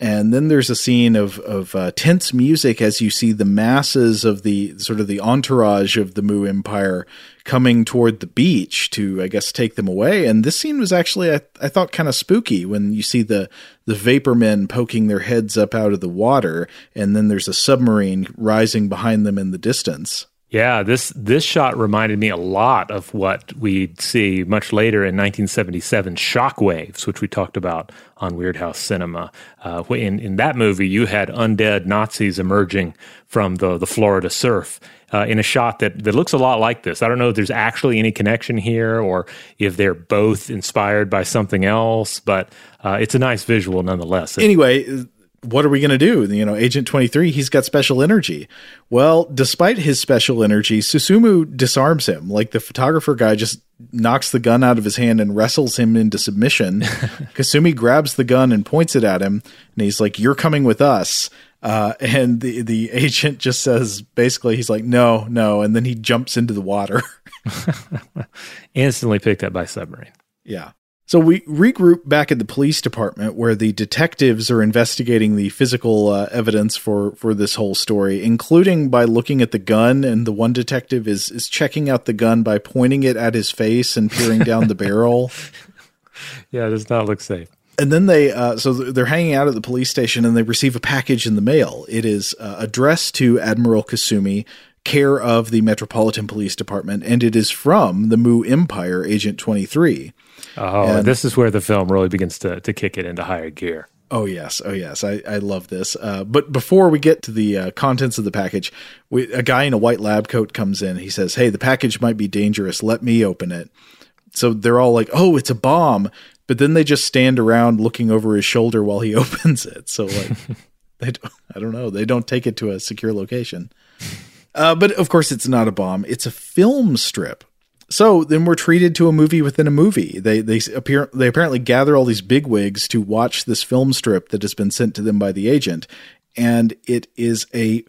Speaker 4: And then there's a scene of, of uh, tense music as you see the masses of the sort of the entourage of the Mu Empire coming toward the beach to, I guess, take them away. And this scene was actually, I, I thought, kind of spooky when you see the, the vapor men poking their heads up out of the water. And then there's a submarine rising behind them in the distance.
Speaker 3: Yeah, this this shot reminded me a lot of what we'd see much later in 1977 Shock Waves, which we talked about on Weirdhouse Cinema. Uh, in in that movie, you had undead Nazis emerging from the the Florida surf. Uh, in a shot that, that looks a lot like this. I don't know if there's actually any connection here or if they're both inspired by something else, but uh, it's a nice visual nonetheless.
Speaker 4: anyway, what are we going to do? You know, Agent 23, he's got special energy. Well, despite his special energy, Susumu disarms him. Like the photographer guy just knocks the gun out of his hand and wrestles him into submission. Kasumi grabs the gun and points it at him, and he's like, "You're coming with us." Uh, and the the agent just says, basically, he's like, "No, no," and then he jumps into the water.
Speaker 3: Instantly picked up by submarine.
Speaker 4: Yeah. So we regroup back at the police department where the detectives are investigating the physical uh, evidence for for this whole story, including by looking at the gun. And the one detective is is checking out the gun by pointing it at his face and peering down the barrel.
Speaker 3: Yeah, it does not look safe.
Speaker 4: And then they, uh, so they're hanging out at the police station and they receive a package in the mail. It is uh, addressed to Admiral Kasumi, care of the Metropolitan Police Department, and it is from the Mu Empire Agent 23.
Speaker 3: Oh,
Speaker 4: And-
Speaker 3: this is where the film really begins to, to kick it into higher gear.
Speaker 4: Oh yes, oh yes, I, I love this. Uh, but before we get to the uh, contents of the package, we, a guy in a white lab coat comes in. He says, "Hey, the package might be dangerous. Let me open it." So they're all like, "Oh, it's a bomb!" But then they just stand around looking over his shoulder while he opens it. So like, they don't, I don't know. They don't take it to a secure location. Uh, but of course, it's not a bomb. It's a film strip. So then we're treated to a movie within a movie. They they appear they apparently gather all these bigwigs to watch this film strip that has been sent to them by the agent, and it is a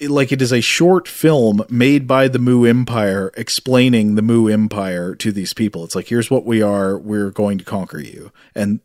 Speaker 4: like it is a short film made by the Mu Empire explaining the Mu Empire to these people. It's like here's what we are. We're going to conquer you, and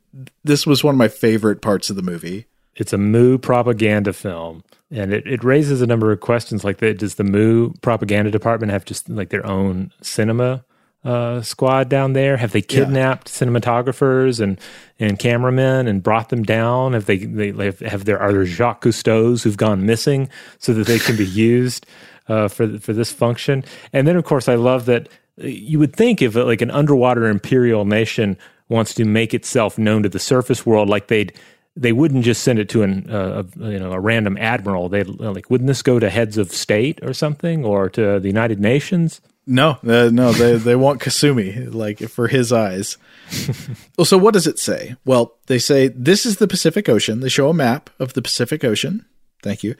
Speaker 4: this was one of my favorite parts of the movie.
Speaker 3: It's a Mu propaganda film, and it, it raises a number of questions. Like, the, does the Mu propaganda department have just like their own cinema uh, squad down there? Have they kidnapped cinematographers and and cameramen and brought them down? Have they they have, have there are there Jacques Cousteau's who've gone missing so that they can be used uh, for for this function? And then, of course, I love that uh, you would think if like an underwater imperial nation wants to make itself known to the surface world, like they'd they wouldn't just send it to an uh, a, you know a random admiral. They like wouldn't this go to heads of state or something or to the United Nations?
Speaker 4: No, uh, no, they they want Kasumi like for his eyes. well, so what does it say? Well, they say this is the Pacific Ocean. They show a map of the Pacific Ocean. Thank you.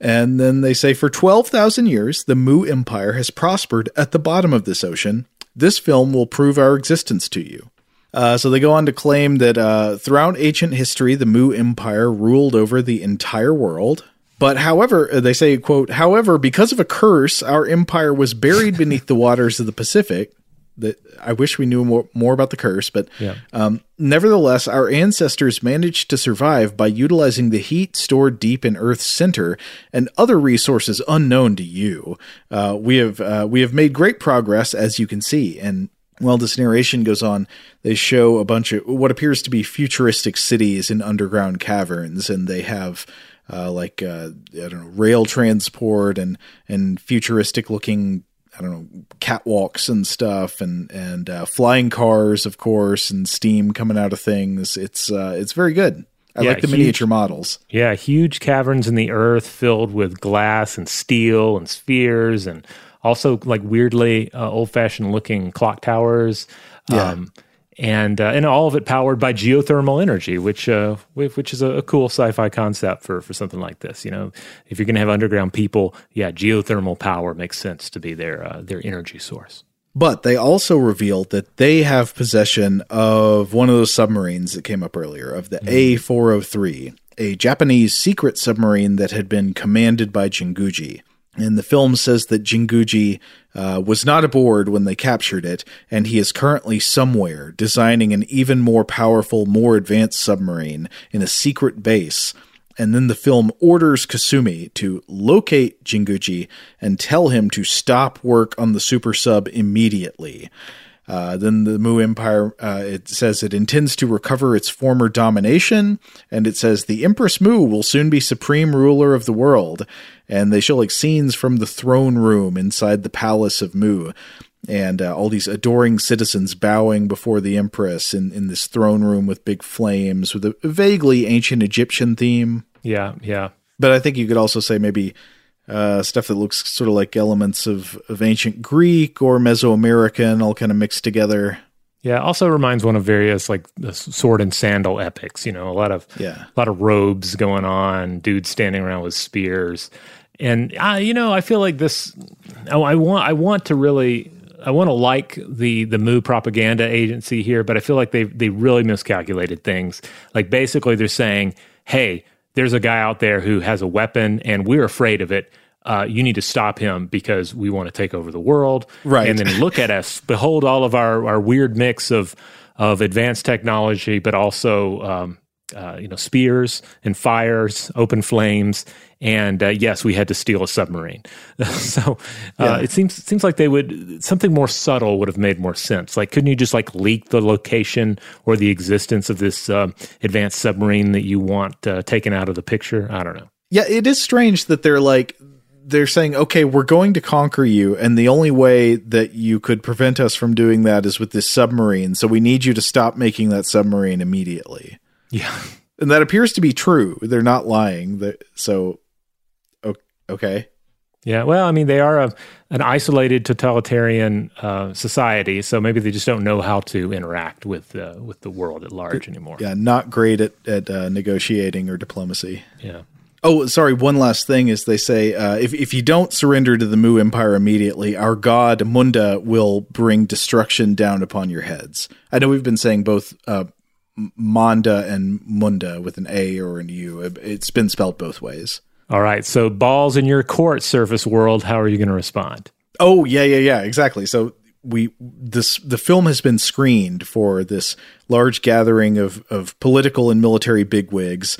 Speaker 4: And then they say for 12,000 years the Mu Empire has prospered at the bottom of this ocean. This film will prove our existence to you. Uh, so they go on to claim that uh, throughout ancient history, the Mu Empire ruled over the entire world. But however, uh, they say, quote, however, because of a curse, our empire was buried beneath the waters of the Pacific. That I wish we knew more, more about the curse, but
Speaker 3: Yeah.
Speaker 4: um, nevertheless, our ancestors managed to survive by utilizing the heat stored deep in Earth's center and other resources unknown to you. Uh, we have uh, we have made great progress, as you can see, and while this narration goes on, they show a bunch of what appears to be futuristic cities in underground caverns, and they have uh, like uh, I don't know rail transport and and futuristic looking I don't know catwalks and stuff, and and uh, flying cars, of course, and steam coming out of things. It's uh, it's very good. I
Speaker 3: Yeah,
Speaker 4: like the
Speaker 3: huge-
Speaker 4: miniature models.
Speaker 3: Yeah, huge caverns in the earth filled with glass and steel and spheres, and also like weirdly uh, old-fashioned looking clock towers.
Speaker 4: Yeah.
Speaker 3: Um, and uh, and all of it powered by geothermal energy, which uh, which is a, a cool sci-fi concept for for something like this. You know, if you're going to have underground people, yeah, geothermal power makes sense to be their uh, their energy source.
Speaker 4: But they also revealed that they have possession of one of those submarines that came up earlier, of the A403. a Japanese secret submarine that had been commanded by Jinguji. And the film says that Jinguji uh, was not aboard when they captured it, and he is currently somewhere designing an even more powerful, more advanced submarine in a secret base. And then the film orders Kasumi to locate Jinguji and tell him to stop work on the super sub immediately. Uh, then the Mu Empire, uh, it says it intends to recover its former domination, and it says the Empress Mu will soon be supreme ruler of the world. And they show like scenes from the throne room inside the palace of Mu, and uh, all these adoring citizens bowing before the Empress in, in this throne room with big flames with a vaguely ancient Egyptian theme.
Speaker 3: Yeah, yeah.
Speaker 4: But I think you could also say maybe uh, stuff that looks sort of like elements of, of ancient Greek or Mesoamerican, all kind of mixed together.
Speaker 3: Yeah, also reminds one of various like the sword and sandal epics. You know, a lot of
Speaker 4: yeah,
Speaker 3: a lot of robes going on, dudes standing around with spears, and uh, you know, I feel like this. Oh, I want, I want to really, I want to like the the Mu propaganda agency here, but I feel like they they really miscalculated things. Like basically, they're saying, hey there's a guy out there who has a weapon and we're afraid of it. Uh, you need to stop him because we want to take over the world.
Speaker 4: Right.
Speaker 3: And then look at us, behold all of our, our weird mix of, of advanced technology, but also, um, uh, you know, spears and fires, open flames, and uh, yes, we had to steal a submarine. so uh, yeah. it seems seems like they would something more subtle would have made more sense. Like, couldn't you just like leak the location or the existence of this um, advanced submarine that you want uh, taken out of the picture? I don't know.
Speaker 4: Yeah, it is strange that they're like they're saying, okay, we're going to conquer you, and the only way that you could prevent us from doing that is with this submarine. So we need you to stop making that submarine immediately.
Speaker 3: Yeah.
Speaker 4: And that appears to be true. They're not lying. So Okay.
Speaker 3: Yeah, well, I mean, they are a, an isolated totalitarian uh, society, so maybe they just don't know how to interact with uh, with the world at large anymore.
Speaker 4: Yeah, not great at at uh, negotiating or diplomacy.
Speaker 3: Yeah.
Speaker 4: Oh, sorry. One last thing is they say uh, if if you don't surrender to the Mu Empire immediately, our god Munda will bring destruction down upon your heads. I know we've been saying both uh, Manda and Munda with an A or an U. It's been spelled both ways.
Speaker 3: All right. So balls in your court, surface world. How are you going to respond?
Speaker 4: Oh yeah, yeah, yeah. Exactly. So we this the film has been screened for this large gathering of of political and military bigwigs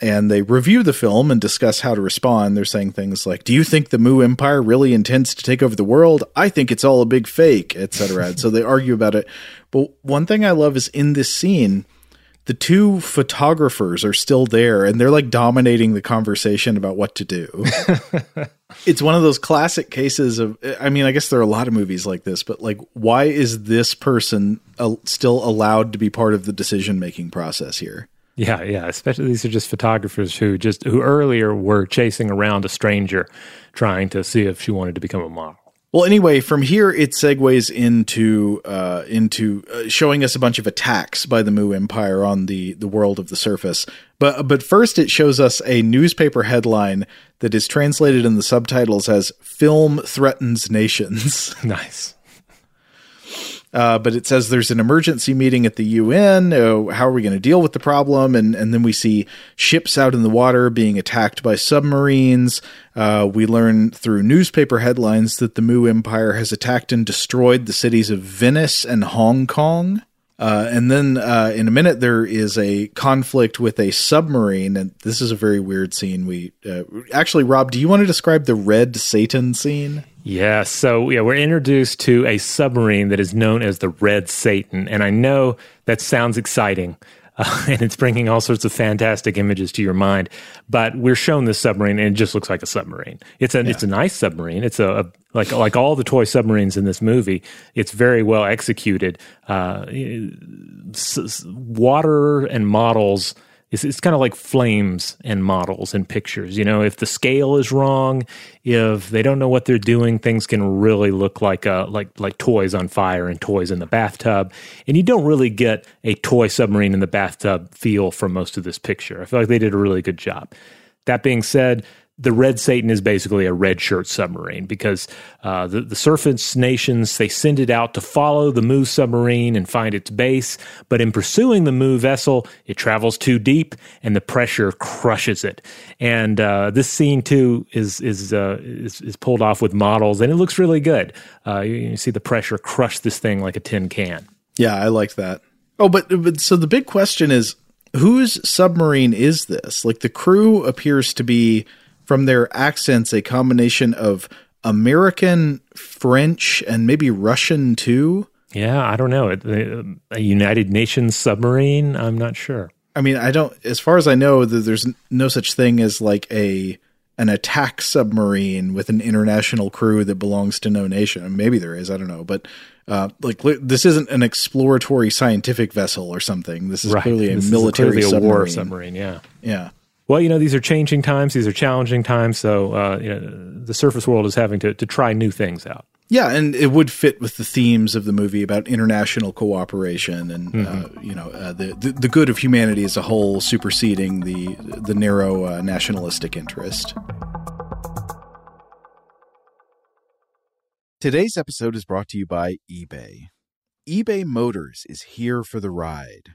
Speaker 4: and they review the film and discuss how to respond. They're saying things like, "Do you think the Mu Empire really intends to take over the world? I think it's all a big fake, etc." so they argue about it. But one thing I love is in this scene, the two photographers are still there and they're like dominating the conversation about what to do. it's one of those classic cases of I mean, I guess there are a lot of movies like this, but like why is this person uh, still allowed to be part of the decision-making process here?
Speaker 3: Yeah, yeah, especially these are just photographers who just who earlier were chasing around a stranger trying to see if she wanted to become a model.
Speaker 4: Well, anyway, from here it segues into uh, into uh, showing us a bunch of attacks by the Mu Empire on the the world of the surface. But but first, it shows us a newspaper headline that is translated in the subtitles as "Film threatens nations."
Speaker 3: Nice.
Speaker 4: Uh, but it says there's an emergency meeting at the UN. Uh, how are we going to deal with the problem? And and then we see ships out in the water being attacked by submarines. Uh, we learn through newspaper headlines that the Mu Empire has attacked and destroyed the cities of Venice and Hong Kong. Uh, and then uh, in a minute, there is a conflict with a submarine, and this is a very weird scene. We uh, actually, Rob, do you want to describe the Red Satan scene?
Speaker 3: Yeah, so yeah, we're introduced to a submarine that is known as the Red Satan, and I know that sounds exciting, uh, and it's bringing all sorts of fantastic images to your mind. But we're shown this submarine, and it just looks like a submarine. It's a yeah. it's a nice submarine. It's a, a, like like all the toy submarines in this movie. It's very well executed. Uh, s- water and models it's, it's kind of like flames and models and pictures. You know, if the scale is wrong, if they don't know what they're doing, things can really look like uh, like like toys on fire and toys in the bathtub. And you don't really get a toy submarine in the bathtub feel from most of this picture. I feel like they did a really good job. That being said, the Red Satan is basically a red shirt submarine because uh, the, the surface nations they send it out to follow the Mu submarine and find its base. But in pursuing the Mu vessel, it travels too deep and the pressure crushes it. And uh, this scene too is is, uh, is, is pulled off with models, and it looks really good. Uh, you, you see the pressure crush this thing like a tin can.
Speaker 10: Yeah, I liked that. Oh, but but so the big question is whose submarine is this? Like the crew appears to be from their accents a combination of American, French, and maybe Russian too.
Speaker 3: Yeah, I don't know. A United Nations submarine? I'm not sure.
Speaker 10: I mean, I don't. As far as I know, there's no such thing as like a an attack submarine with an international crew that belongs to no nation. Maybe there is. I don't know, but uh, like this isn't an exploratory scientific vessel or something. This is right. clearly a
Speaker 3: this
Speaker 10: military
Speaker 3: clearly
Speaker 10: submarine.
Speaker 3: war submarine. Yeah,
Speaker 10: yeah.
Speaker 3: Well, you know, these are changing times. These are challenging times. So, uh, you know, the surface world is having to, to try new things out.
Speaker 10: Yeah, and it would fit with the themes of the movie about international cooperation and mm-hmm. uh, you know uh, the, the, the good of humanity as a whole superseding the the narrow uh, nationalistic interest.
Speaker 4: Today's episode is brought to you by eBay. eBay Motors is here for the ride.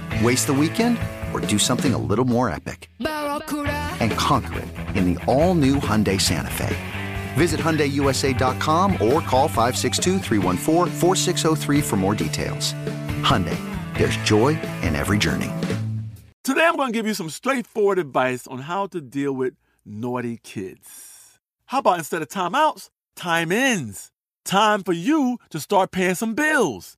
Speaker 8: Waste the weekend or do something a little more epic? And conquer it in the all-new Hyundai Santa Fe. Visit HyundaiUSA.com or call 562 for more details. Hyundai, there's joy in every journey.
Speaker 9: Today I'm going to give you some straightforward advice on how to deal with naughty kids. How about instead of timeouts, time ins? Time for you to start paying some bills.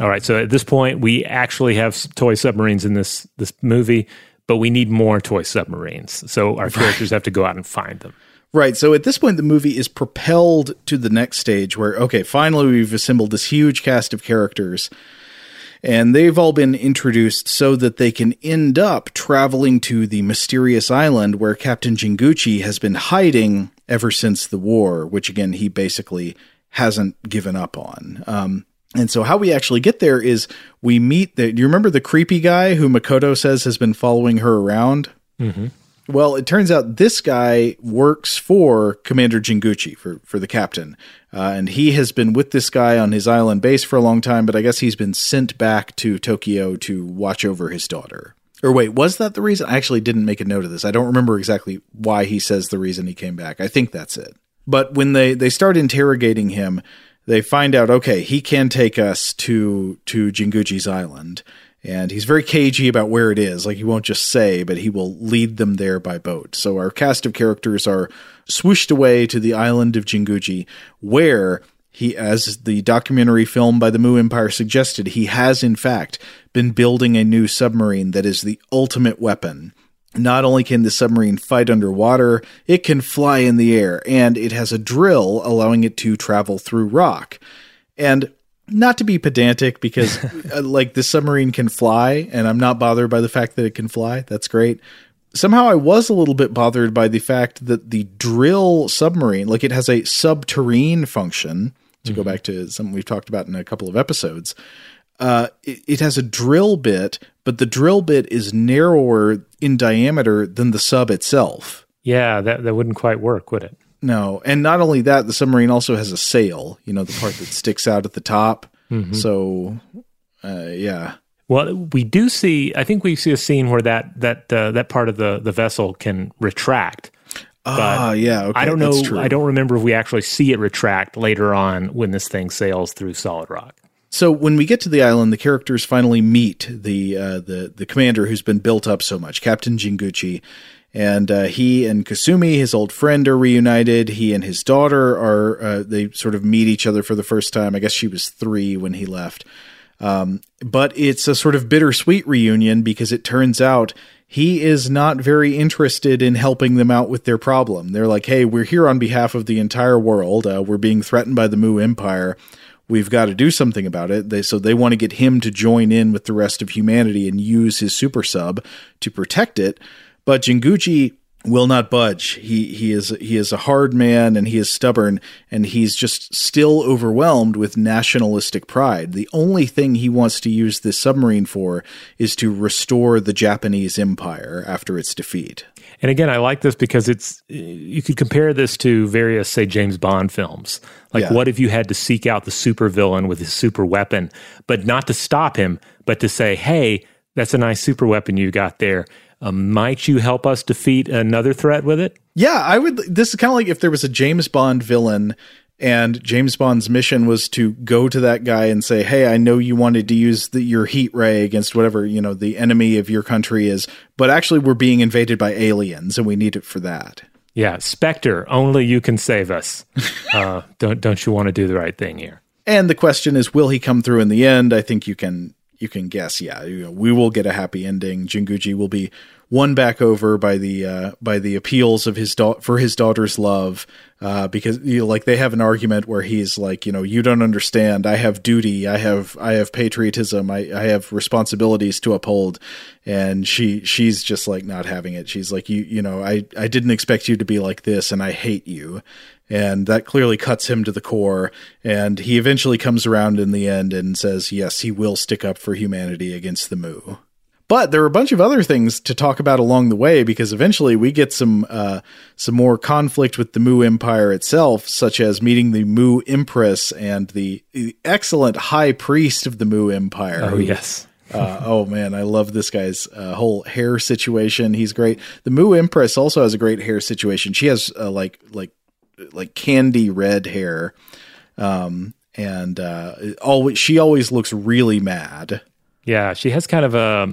Speaker 3: All right, so at this point, we actually have toy submarines in this this movie, but we need more toy submarines. So our characters have to go out and find them.
Speaker 4: Right. So at this point, the movie is propelled to the next stage where, okay, finally we've assembled this huge cast of characters and they've all been introduced so that they can end up traveling to the mysterious island where Captain Jinguji has been hiding ever since the war, which again, he basically hasn't given up on. Um, and so how we actually get there is we meet the, do you remember the creepy guy who Makoto says has been following her around?
Speaker 3: Mm-hmm.
Speaker 4: Well, it turns out this guy works for Commander Jinguji, for, for the captain. Uh, and he has been with this guy on his island base for a long time, but I guess he's been sent back to Tokyo to watch over his daughter. Or wait, was that the reason? I actually didn't make a note of this. I don't remember exactly why he says the reason he came back. I think that's it. But when they, they start interrogating him, they find out, okay, he can take us to, to Jinguji's island and he's very cagey about where it is. Like he won't just say, but he will lead them there by boat. So our cast of characters are swooshed away to the island of Jinguji, where he, as the documentary film by the Mu Empire suggested, he has in fact been building a new submarine that is the ultimate weapon. Not only can the submarine fight underwater, it can fly in the air, and it has a drill allowing it to travel through rock. And not to be pedantic because uh, like the submarine can fly and I'm not bothered by the fact that it can fly. That's great. Somehow I was a little bit bothered by the fact that the drill submarine, like it has a subterrene function to go back to something we've talked about in a couple of episodes. Uh, it, it has a drill bit, but the drill bit is narrower in diameter than the sub itself.
Speaker 3: Yeah, that that wouldn't quite work, would it?
Speaker 4: No, and not only that, the submarine also has a sail. You know, the part that sticks out at the top.
Speaker 3: Mhm.
Speaker 4: So, uh, yeah,
Speaker 3: Well, we do see. I think we see a scene where that that uh, that part of the the vessel can retract.
Speaker 4: Ah, yeah, okay,
Speaker 3: I don't know. I don't remember if we actually see it retract later on when this thing sails through solid rock.
Speaker 4: So when we get to the island, the characters finally meet the uh, the the commander who's been built up so much, Captain Jinguji, and uh, he and Kasumi, his old friend, are reunited. He and his daughter are uh, they sort of meet each other for the first time. I guess she was three when he left, um, but it's a sort of bittersweet reunion because it turns out he is not very interested in helping them out with their problem. They're like, "Hey, we're here on behalf of the entire world. Uh, we're being threatened by the Mu Empire." We've got to do something about it. They, so they want to get him to join in with the rest of humanity and use his super sub to protect it. But Jinguji will not budge. He he is he is a hard man and he is stubborn and he's just still overwhelmed with nationalistic pride. The only thing he wants to use this submarine for is to restore the Japanese empire after its defeat.
Speaker 3: And again, I like this because it's you could compare this to various, say, James Bond films. Like,
Speaker 4: Yeah.
Speaker 3: what if you had to seek out the supervillain with his super weapon, but not to stop him, but to say, "Hey, that's a nice super weapon you got there. Um, might you help us defeat another threat with it?"
Speaker 4: Yeah, I would. This is kind of like if there was a James Bond villain and James Bond's mission was to go to that guy and say, "Hey, I know you wanted to use the, your heat ray against whatever you know the enemy of your country is, but actually we're being invaded by aliens and we need it for that."
Speaker 3: Yeah, Spectre, only you can save us. uh, don't don't you want to do the right thing here?
Speaker 4: And the question is, will he come through in the end? I think you can you can guess. Yeah, you know, we will get a happy ending. Jinguji will be won back over by the uh, by the appeals of his da- for his daughter's love, uh, because you know, like they have an argument where he's like, you know, you don't understand. I have duty. I have I have patriotism. I I have responsibilities to uphold. And she she's just like not having it. She's like, you you know, I I didn't expect you to be like this, and I hate you and that clearly cuts him to the core and he eventually comes around in the end and says yes he will stick up for humanity against the mu but there are a bunch of other things to talk about along the way because eventually we get some uh, some more conflict with the Mu Empire itself, such as meeting the Mu Empress and the, the excellent High Priest of the Mu Empire.
Speaker 3: Oh
Speaker 4: who-
Speaker 3: yes.
Speaker 4: uh, oh man, I love this guy's uh, whole hair situation. He's great. The Mu Empress also has a great hair situation. She has uh, like like like candy red hair. Um, and uh, always she always looks really mad.
Speaker 3: Yeah, she has kind of a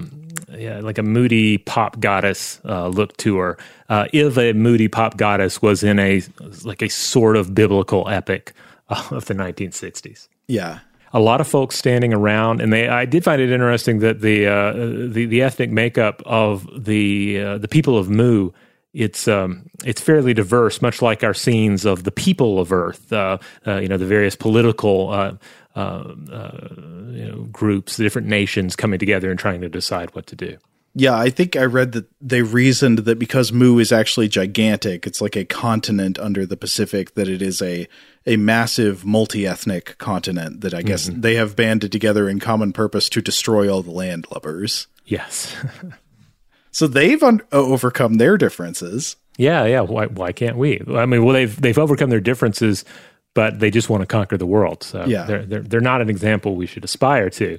Speaker 3: yeah, like a moody pop goddess uh, look to her. Uh, if a moody pop goddess was in a like a sort of biblical epic uh, of the 1960s.
Speaker 4: Yeah,
Speaker 3: a lot of folks standing around, and they. I did find it interesting that the uh, the, the ethnic makeup of the uh, the people of Mu. It's um, it's fairly diverse, much like our scenes of the people of Earth. Uh, uh you know, the various political uh, uh, you know groups, the different nations coming together and trying to decide what to do.
Speaker 4: Yeah, I think I read that they reasoned that because Mu is actually gigantic, it's like a continent under the Pacific, that it is a a massive multi-ethnic continent that I guess mm-hmm. they have banded together in common purpose to destroy all the landlubbers.
Speaker 3: Yes.
Speaker 4: so they've un- overcome their differences.
Speaker 3: Yeah, yeah. Why why can't we? I mean, well, they've they've overcome their differences, but they just want to conquer the world. So yeah. they're they're they're not an example we should aspire to.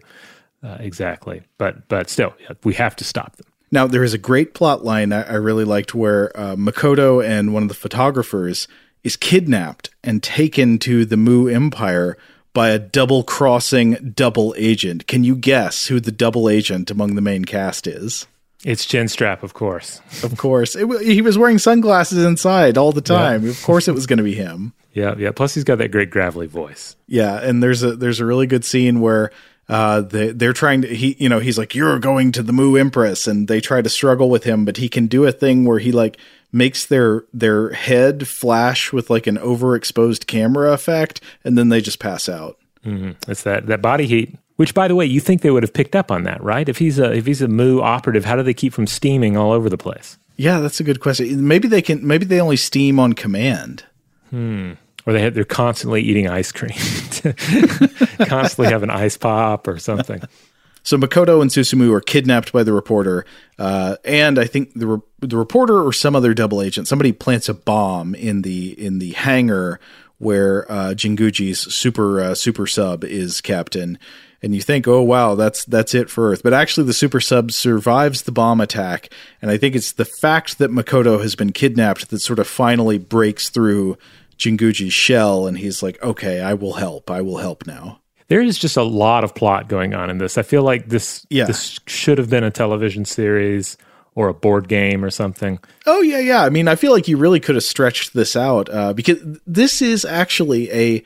Speaker 3: Uh, exactly, but but still, yeah, we have to stop them.
Speaker 4: Now there is a great plot line I, I really liked where uh, Makoto and one of the photographers is kidnapped and taken to the Mu Empire by a double crossing double agent. Can you guess who the double agent among the main cast is?
Speaker 3: It's Chinstrap, of course.
Speaker 4: Of course. It, he was wearing sunglasses inside all the time. Yeah. Of course it was going to be him.
Speaker 3: Yeah, yeah. Plus he's got that great gravelly voice.
Speaker 4: Yeah, and there's a there's a really good scene where uh, they they're trying to he you know he's like you're going to the Mu Empress and they try to struggle with him but he can do a thing where he like makes their their head flash with like an overexposed camera effect and then they just pass out.
Speaker 3: Mm-hmm. It's that that body heat. Which, by the way, you think they would have picked up on that, right? If he's a if he's a Mu operative, how do they keep from steaming all over the place?
Speaker 4: Yeah, that's a good question. Maybe they can. Maybe they only steam on command.
Speaker 3: Hmm or they have, they're constantly eating ice cream, constantly have an ice pop or something.
Speaker 4: So Makoto and Susumu are kidnapped by the reporter, uh, and I think the re- the reporter or some other double agent, somebody plants a bomb in the in the hangar where uh, Jinguji's super uh, super sub is kept in. And you think, oh wow, that's that's it for Earth. But actually, the super sub survives the bomb attack, and I think it's the fact that Makoto has been kidnapped that sort of finally breaks through Jinguji's shell, and he's like, "Okay, I will help. I will help now."
Speaker 3: There is just a lot of plot going on in this. I feel like this yeah. this should have been a television series or a board game or something.
Speaker 4: Oh yeah, yeah. I mean, I feel like you really could have stretched this out uh, because this is actually a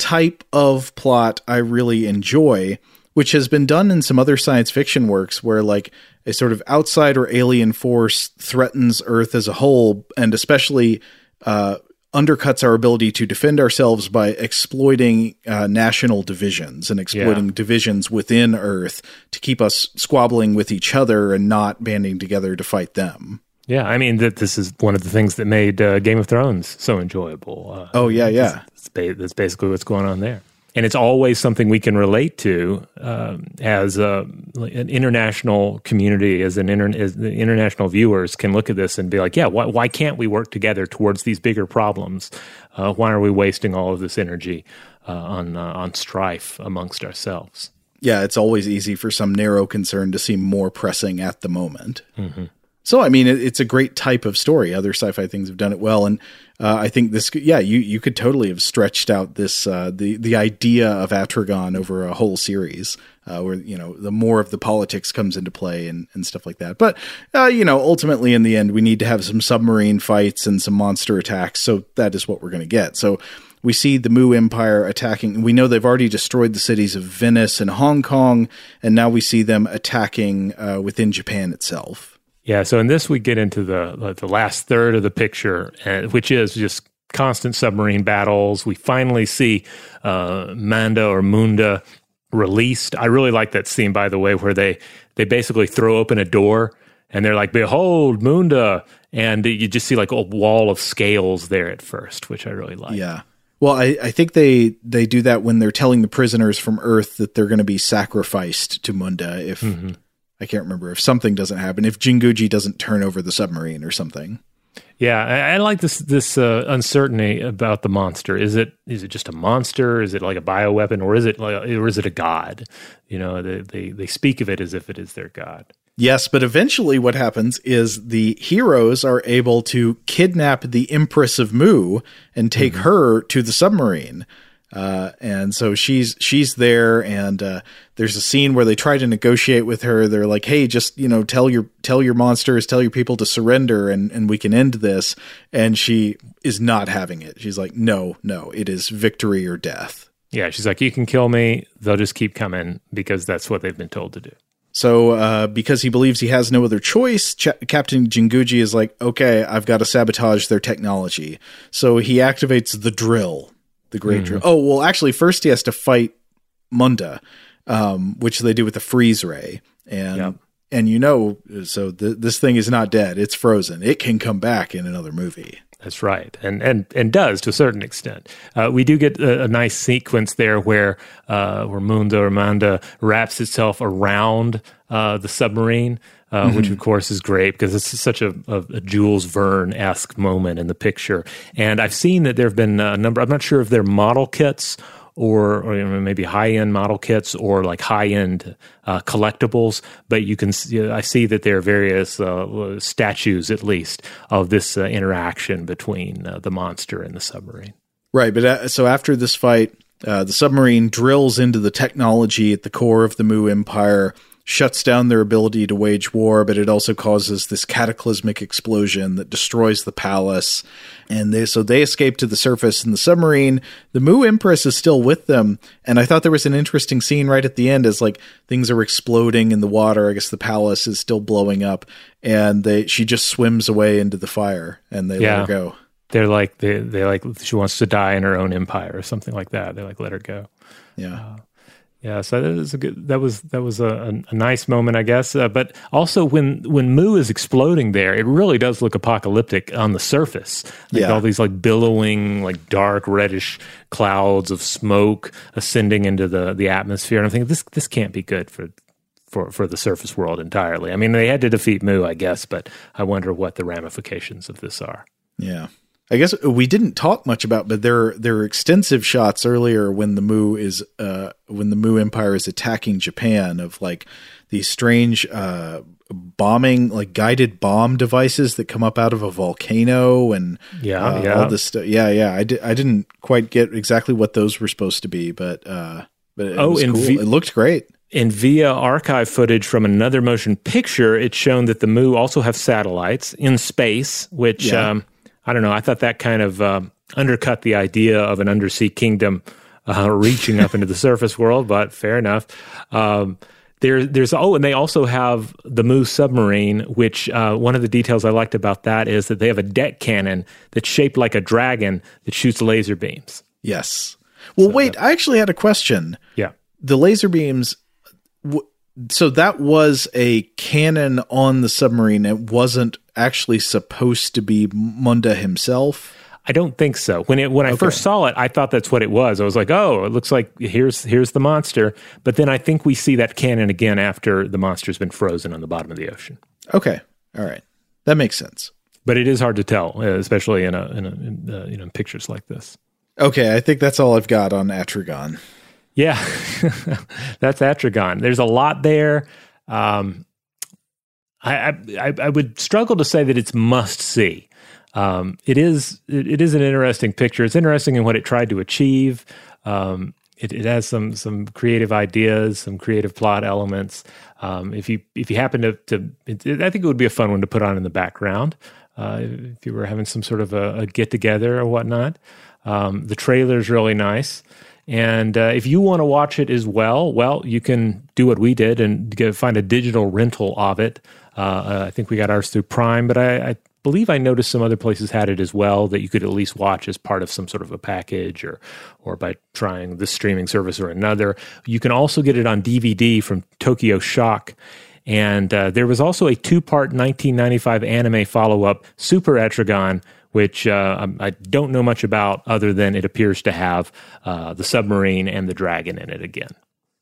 Speaker 4: type of plot I really enjoy, which has been done in some other science fiction works where like a sort of outside or alien force threatens Earth as a whole, and especially uh, undercuts our ability to defend ourselves by exploiting uh, national divisions and exploiting yeah. divisions within Earth to keep us squabbling with each other and not banding together to fight them.
Speaker 3: Yeah, I mean that this is one of the things that made uh, Game of Thrones so enjoyable.
Speaker 4: Uh, oh yeah, yeah.
Speaker 3: That's basically what's going on there and it's always something we can relate to um, as a, an international community, as an inter, as international viewers can look at this and be like, yeah, why, why can't we work together towards these bigger problems? Uh, why are we wasting all of this energy uh, on uh, on strife amongst ourselves?
Speaker 4: Yeah, it's always easy for some narrow concern to seem more pressing at the moment. Mm-hmm. So, I mean, it, it's a great type of story. Other sci-fi things have done it well, and uh, I think this, yeah, you you could totally have stretched out this uh, the the idea of Atragon over a whole series, uh, where you know the more of the politics comes into play and and stuff like that. But uh, you know, ultimately, in the end, we need to have some submarine fights and some monster attacks. So that is what we're going to get. So we see the Mu Empire attacking. We know they've already destroyed the cities of Venice and Hong Kong, and now we see them attacking uh, within Japan itself.
Speaker 3: Yeah, so in this we get into the the last third of the picture, uh, which is just constant submarine battles. We finally see uh, Manda or Munda released. I really like that scene, by the way, where they they basically throw open a door and they're like, "Behold, Munda," and you just see like a wall of scales there at first, which I really like.
Speaker 4: Yeah. Well, I, I think they they do that when they're telling the prisoners from Earth that they're going to be sacrificed to Munda if mm-hmm. I can't remember if something doesn't happen, if Jinguji doesn't turn over the submarine or something.
Speaker 3: Yeah, I, I like this this uh, uncertainty about the monster. Is it is it just a monster? Is it like a bioweapon, or is it like, or is it a god? You know, they, they they speak of it as if it is their god.
Speaker 4: Yes, but eventually what happens is the heroes are able to kidnap the Empress of Mu and take mm-hmm. her to the submarine. Uh, and so she's she's there, and uh, there's a scene where they try to negotiate with her. They're like, "Hey, just you know, tell your tell your monsters, tell your people to surrender, and and we can end this." And she is not having it. She's like, "No, no, it is victory or death."
Speaker 3: Yeah, she's like, "You can kill me; they'll just keep coming because that's what they've been told to do."
Speaker 4: So, uh, because he believes he has no other choice, Ch- Captain Jinguji is like, "Okay, I've got to sabotage their technology." So he activates the drill the great mm-hmm. Oh well, actually, first he has to fight Munda, um, which they do with the freeze ray, and yep. and you know, so th- this thing is not dead; it's frozen. It can come back in another movie.
Speaker 3: That's right, and and and does to a certain extent. Uh, we do get a, a, nice sequence there where uh, where Munda or Manda wraps itself around uh, the submarine. Uh, mm-hmm. which of course is great because it's such a, a, a Jules Verne esque moment in the picture. And I've seen that there have been a number. I'm not sure if they're model kits or, or maybe high end model kits or like high end uh, collectibles. But you can, see, I see that there are various uh, statues, at least, of this uh, interaction between uh, the monster and the submarine.
Speaker 4: Right. But uh, so after this fight, uh, the submarine drills into the technology at the core of the Mu Empire shuts down their ability to wage war, but it also causes this cataclysmic explosion that destroys the palace. And they, so they escape to the surface in the submarine. The Mu Empress is still with them. And I thought there was an interesting scene right at the end as like things are exploding in the water. I guess the palace is still blowing up and they, she just swims away into the fire and they yeah. let her go.
Speaker 3: They're like, they, they like, she wants to die in her own empire or something like that. They like, let her go.
Speaker 4: Yeah. Uh,
Speaker 3: yeah, so that was a good. That was that was a, a nice moment, I guess. Uh, but also, when when Mu is exploding there, it really does look apocalyptic on the surface. Like yeah, all these like billowing, like dark reddish clouds of smoke ascending into the the atmosphere. And I'm thinking this this can't be good for for for the surface world entirely. I mean, they had to defeat Mu, I guess, but I wonder what the ramifications of this are.
Speaker 4: Yeah. I guess we didn't talk much about, but there there are extensive shots earlier when the Mu is uh, when the Mu Empire is attacking Japan of like these strange uh, bombing like guided bomb devices that come up out of a volcano and
Speaker 3: yeah,
Speaker 4: uh,
Speaker 3: yeah.
Speaker 4: all this stuff. Yeah, yeah. I, di- I didn't quite get exactly what those were supposed to be, but uh, but it oh, cool. v- it looked great.
Speaker 3: And via archive footage from another motion picture, it's shown that the Mu also have satellites in space, which yeah. um, I don't know. I thought that kind of uh, undercut the idea of an undersea kingdom uh, reaching up into the surface world, but fair enough. Um, there, there's oh, and they also have the Moose submarine, which uh, one of the details I liked about that is that they have a deck cannon that's shaped like a dragon that shoots laser beams.
Speaker 4: Yes. Well, so wait, that, I actually had a question.
Speaker 3: Yeah.
Speaker 4: The laser beams. W- so that was a cannon on the submarine. It wasn't actually supposed to be Munda himself.
Speaker 3: I don't think so. When it when I okay. first saw it, I thought that's what it was. I was like, "Oh, it looks like here's here's the monster." But then I think we see that cannon again after the monster's been frozen on the bottom of the ocean.
Speaker 4: Okay, all right, that makes sense.
Speaker 3: But it is hard to tell, uh, especially in a in, a, in uh, you know pictures like this.
Speaker 4: Okay, I think that's all I've got on Atragon.
Speaker 3: Yeah, that's Atragon. There's a lot there. Um, I, I, I would struggle to say that it's must see. Um, it is it, is an interesting picture. It's interesting in what it tried to achieve. Um, it, it, has some some creative ideas, some creative plot elements. Um, if you if you happen to, to it, I think it would be a fun one to put on in the background uh, if you were having some sort of a, a get together or whatnot. Um, the trailer is really nice. And uh, if you want to watch it as well, well, you can do what we did and get, find a digital rental of it. Uh, uh, I think we got ours through Prime, but I, I, believe I noticed some other places had it as well that you could at least watch as part of some sort of a package or or by trying this streaming service or another. You can also get it on DVD from Tokyo Shock. And uh, there was also a two part 1995 anime follow up, Super Atragon, which uh, I don't know much about other than it appears to have uh, the submarine and the dragon in it again.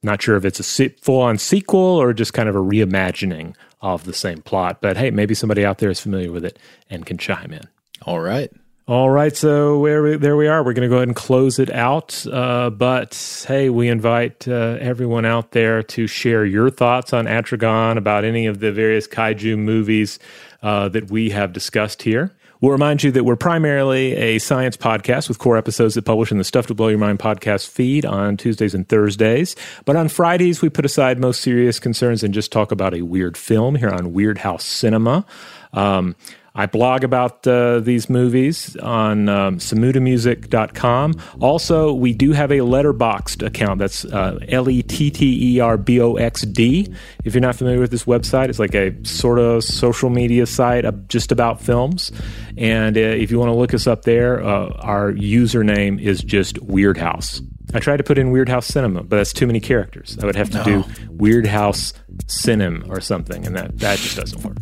Speaker 3: Not sure if it's a full on sequel or just kind of a reimagining of the same plot, but hey, maybe somebody out there is familiar with it and can chime in.
Speaker 4: All right.
Speaker 3: All right, so where we, there we are. We're going to go ahead and close it out. Uh, but hey, we invite uh, everyone out there to share your thoughts on Atragon about any of the various kaiju movies uh, that we have discussed here. We'll remind you that we're primarily a science podcast with core episodes that publish in the Stuff to Blow Your Mind podcast feed on Tuesdays and Thursdays. But on Fridays, we put aside most serious concerns and just talk about a weird film here on Weirdhouse Cinema. Um, I blog about uh, these movies on um, samutamusic.com. Also, we do have a Letterboxd account. That's uh, L E T T E R B O X D. If you're not familiar with this website, it's like a sort of social media site just about films. And uh, if you want to look us up there, uh, our username is just Weirdhouse. I tried to put in Weirdhouse Cinema, but that's too many characters. I would have to
Speaker 4: No.
Speaker 3: do Weirdhouse Cinem or something, and that, that just doesn't work.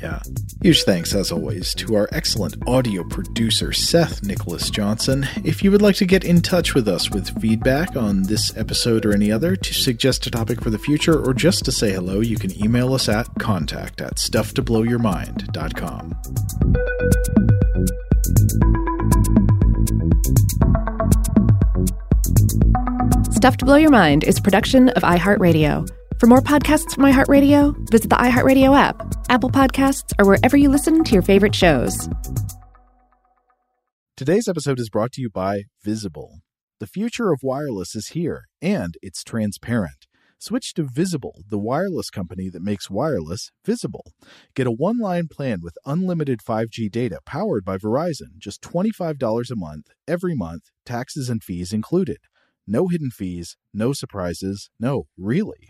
Speaker 4: Yeah. Huge thanks, as always, to our excellent audio producer, Seth Nicholas Johnson. If you would like to get in touch with us with feedback on this episode or any other, to suggest a topic for the future, or just to say hello, you can email us at contact at stufftoblowyourmind.com.
Speaker 2: Stuff to Blow Your Mind is production of iHeartRadio. For more podcasts from iHeartRadio, visit the iHeartRadio app, Apple Podcasts, or wherever you listen to your favorite shows.
Speaker 11: Today's episode is brought to you by Visible. The future of wireless is here, and it's transparent. Switch to Visible, the wireless company that makes wireless visible. Get a one line plan with unlimited 5G data powered by Verizon, just $25 a month, every month, taxes and fees included. No hidden fees, no surprises, no, really.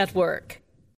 Speaker 12: Network.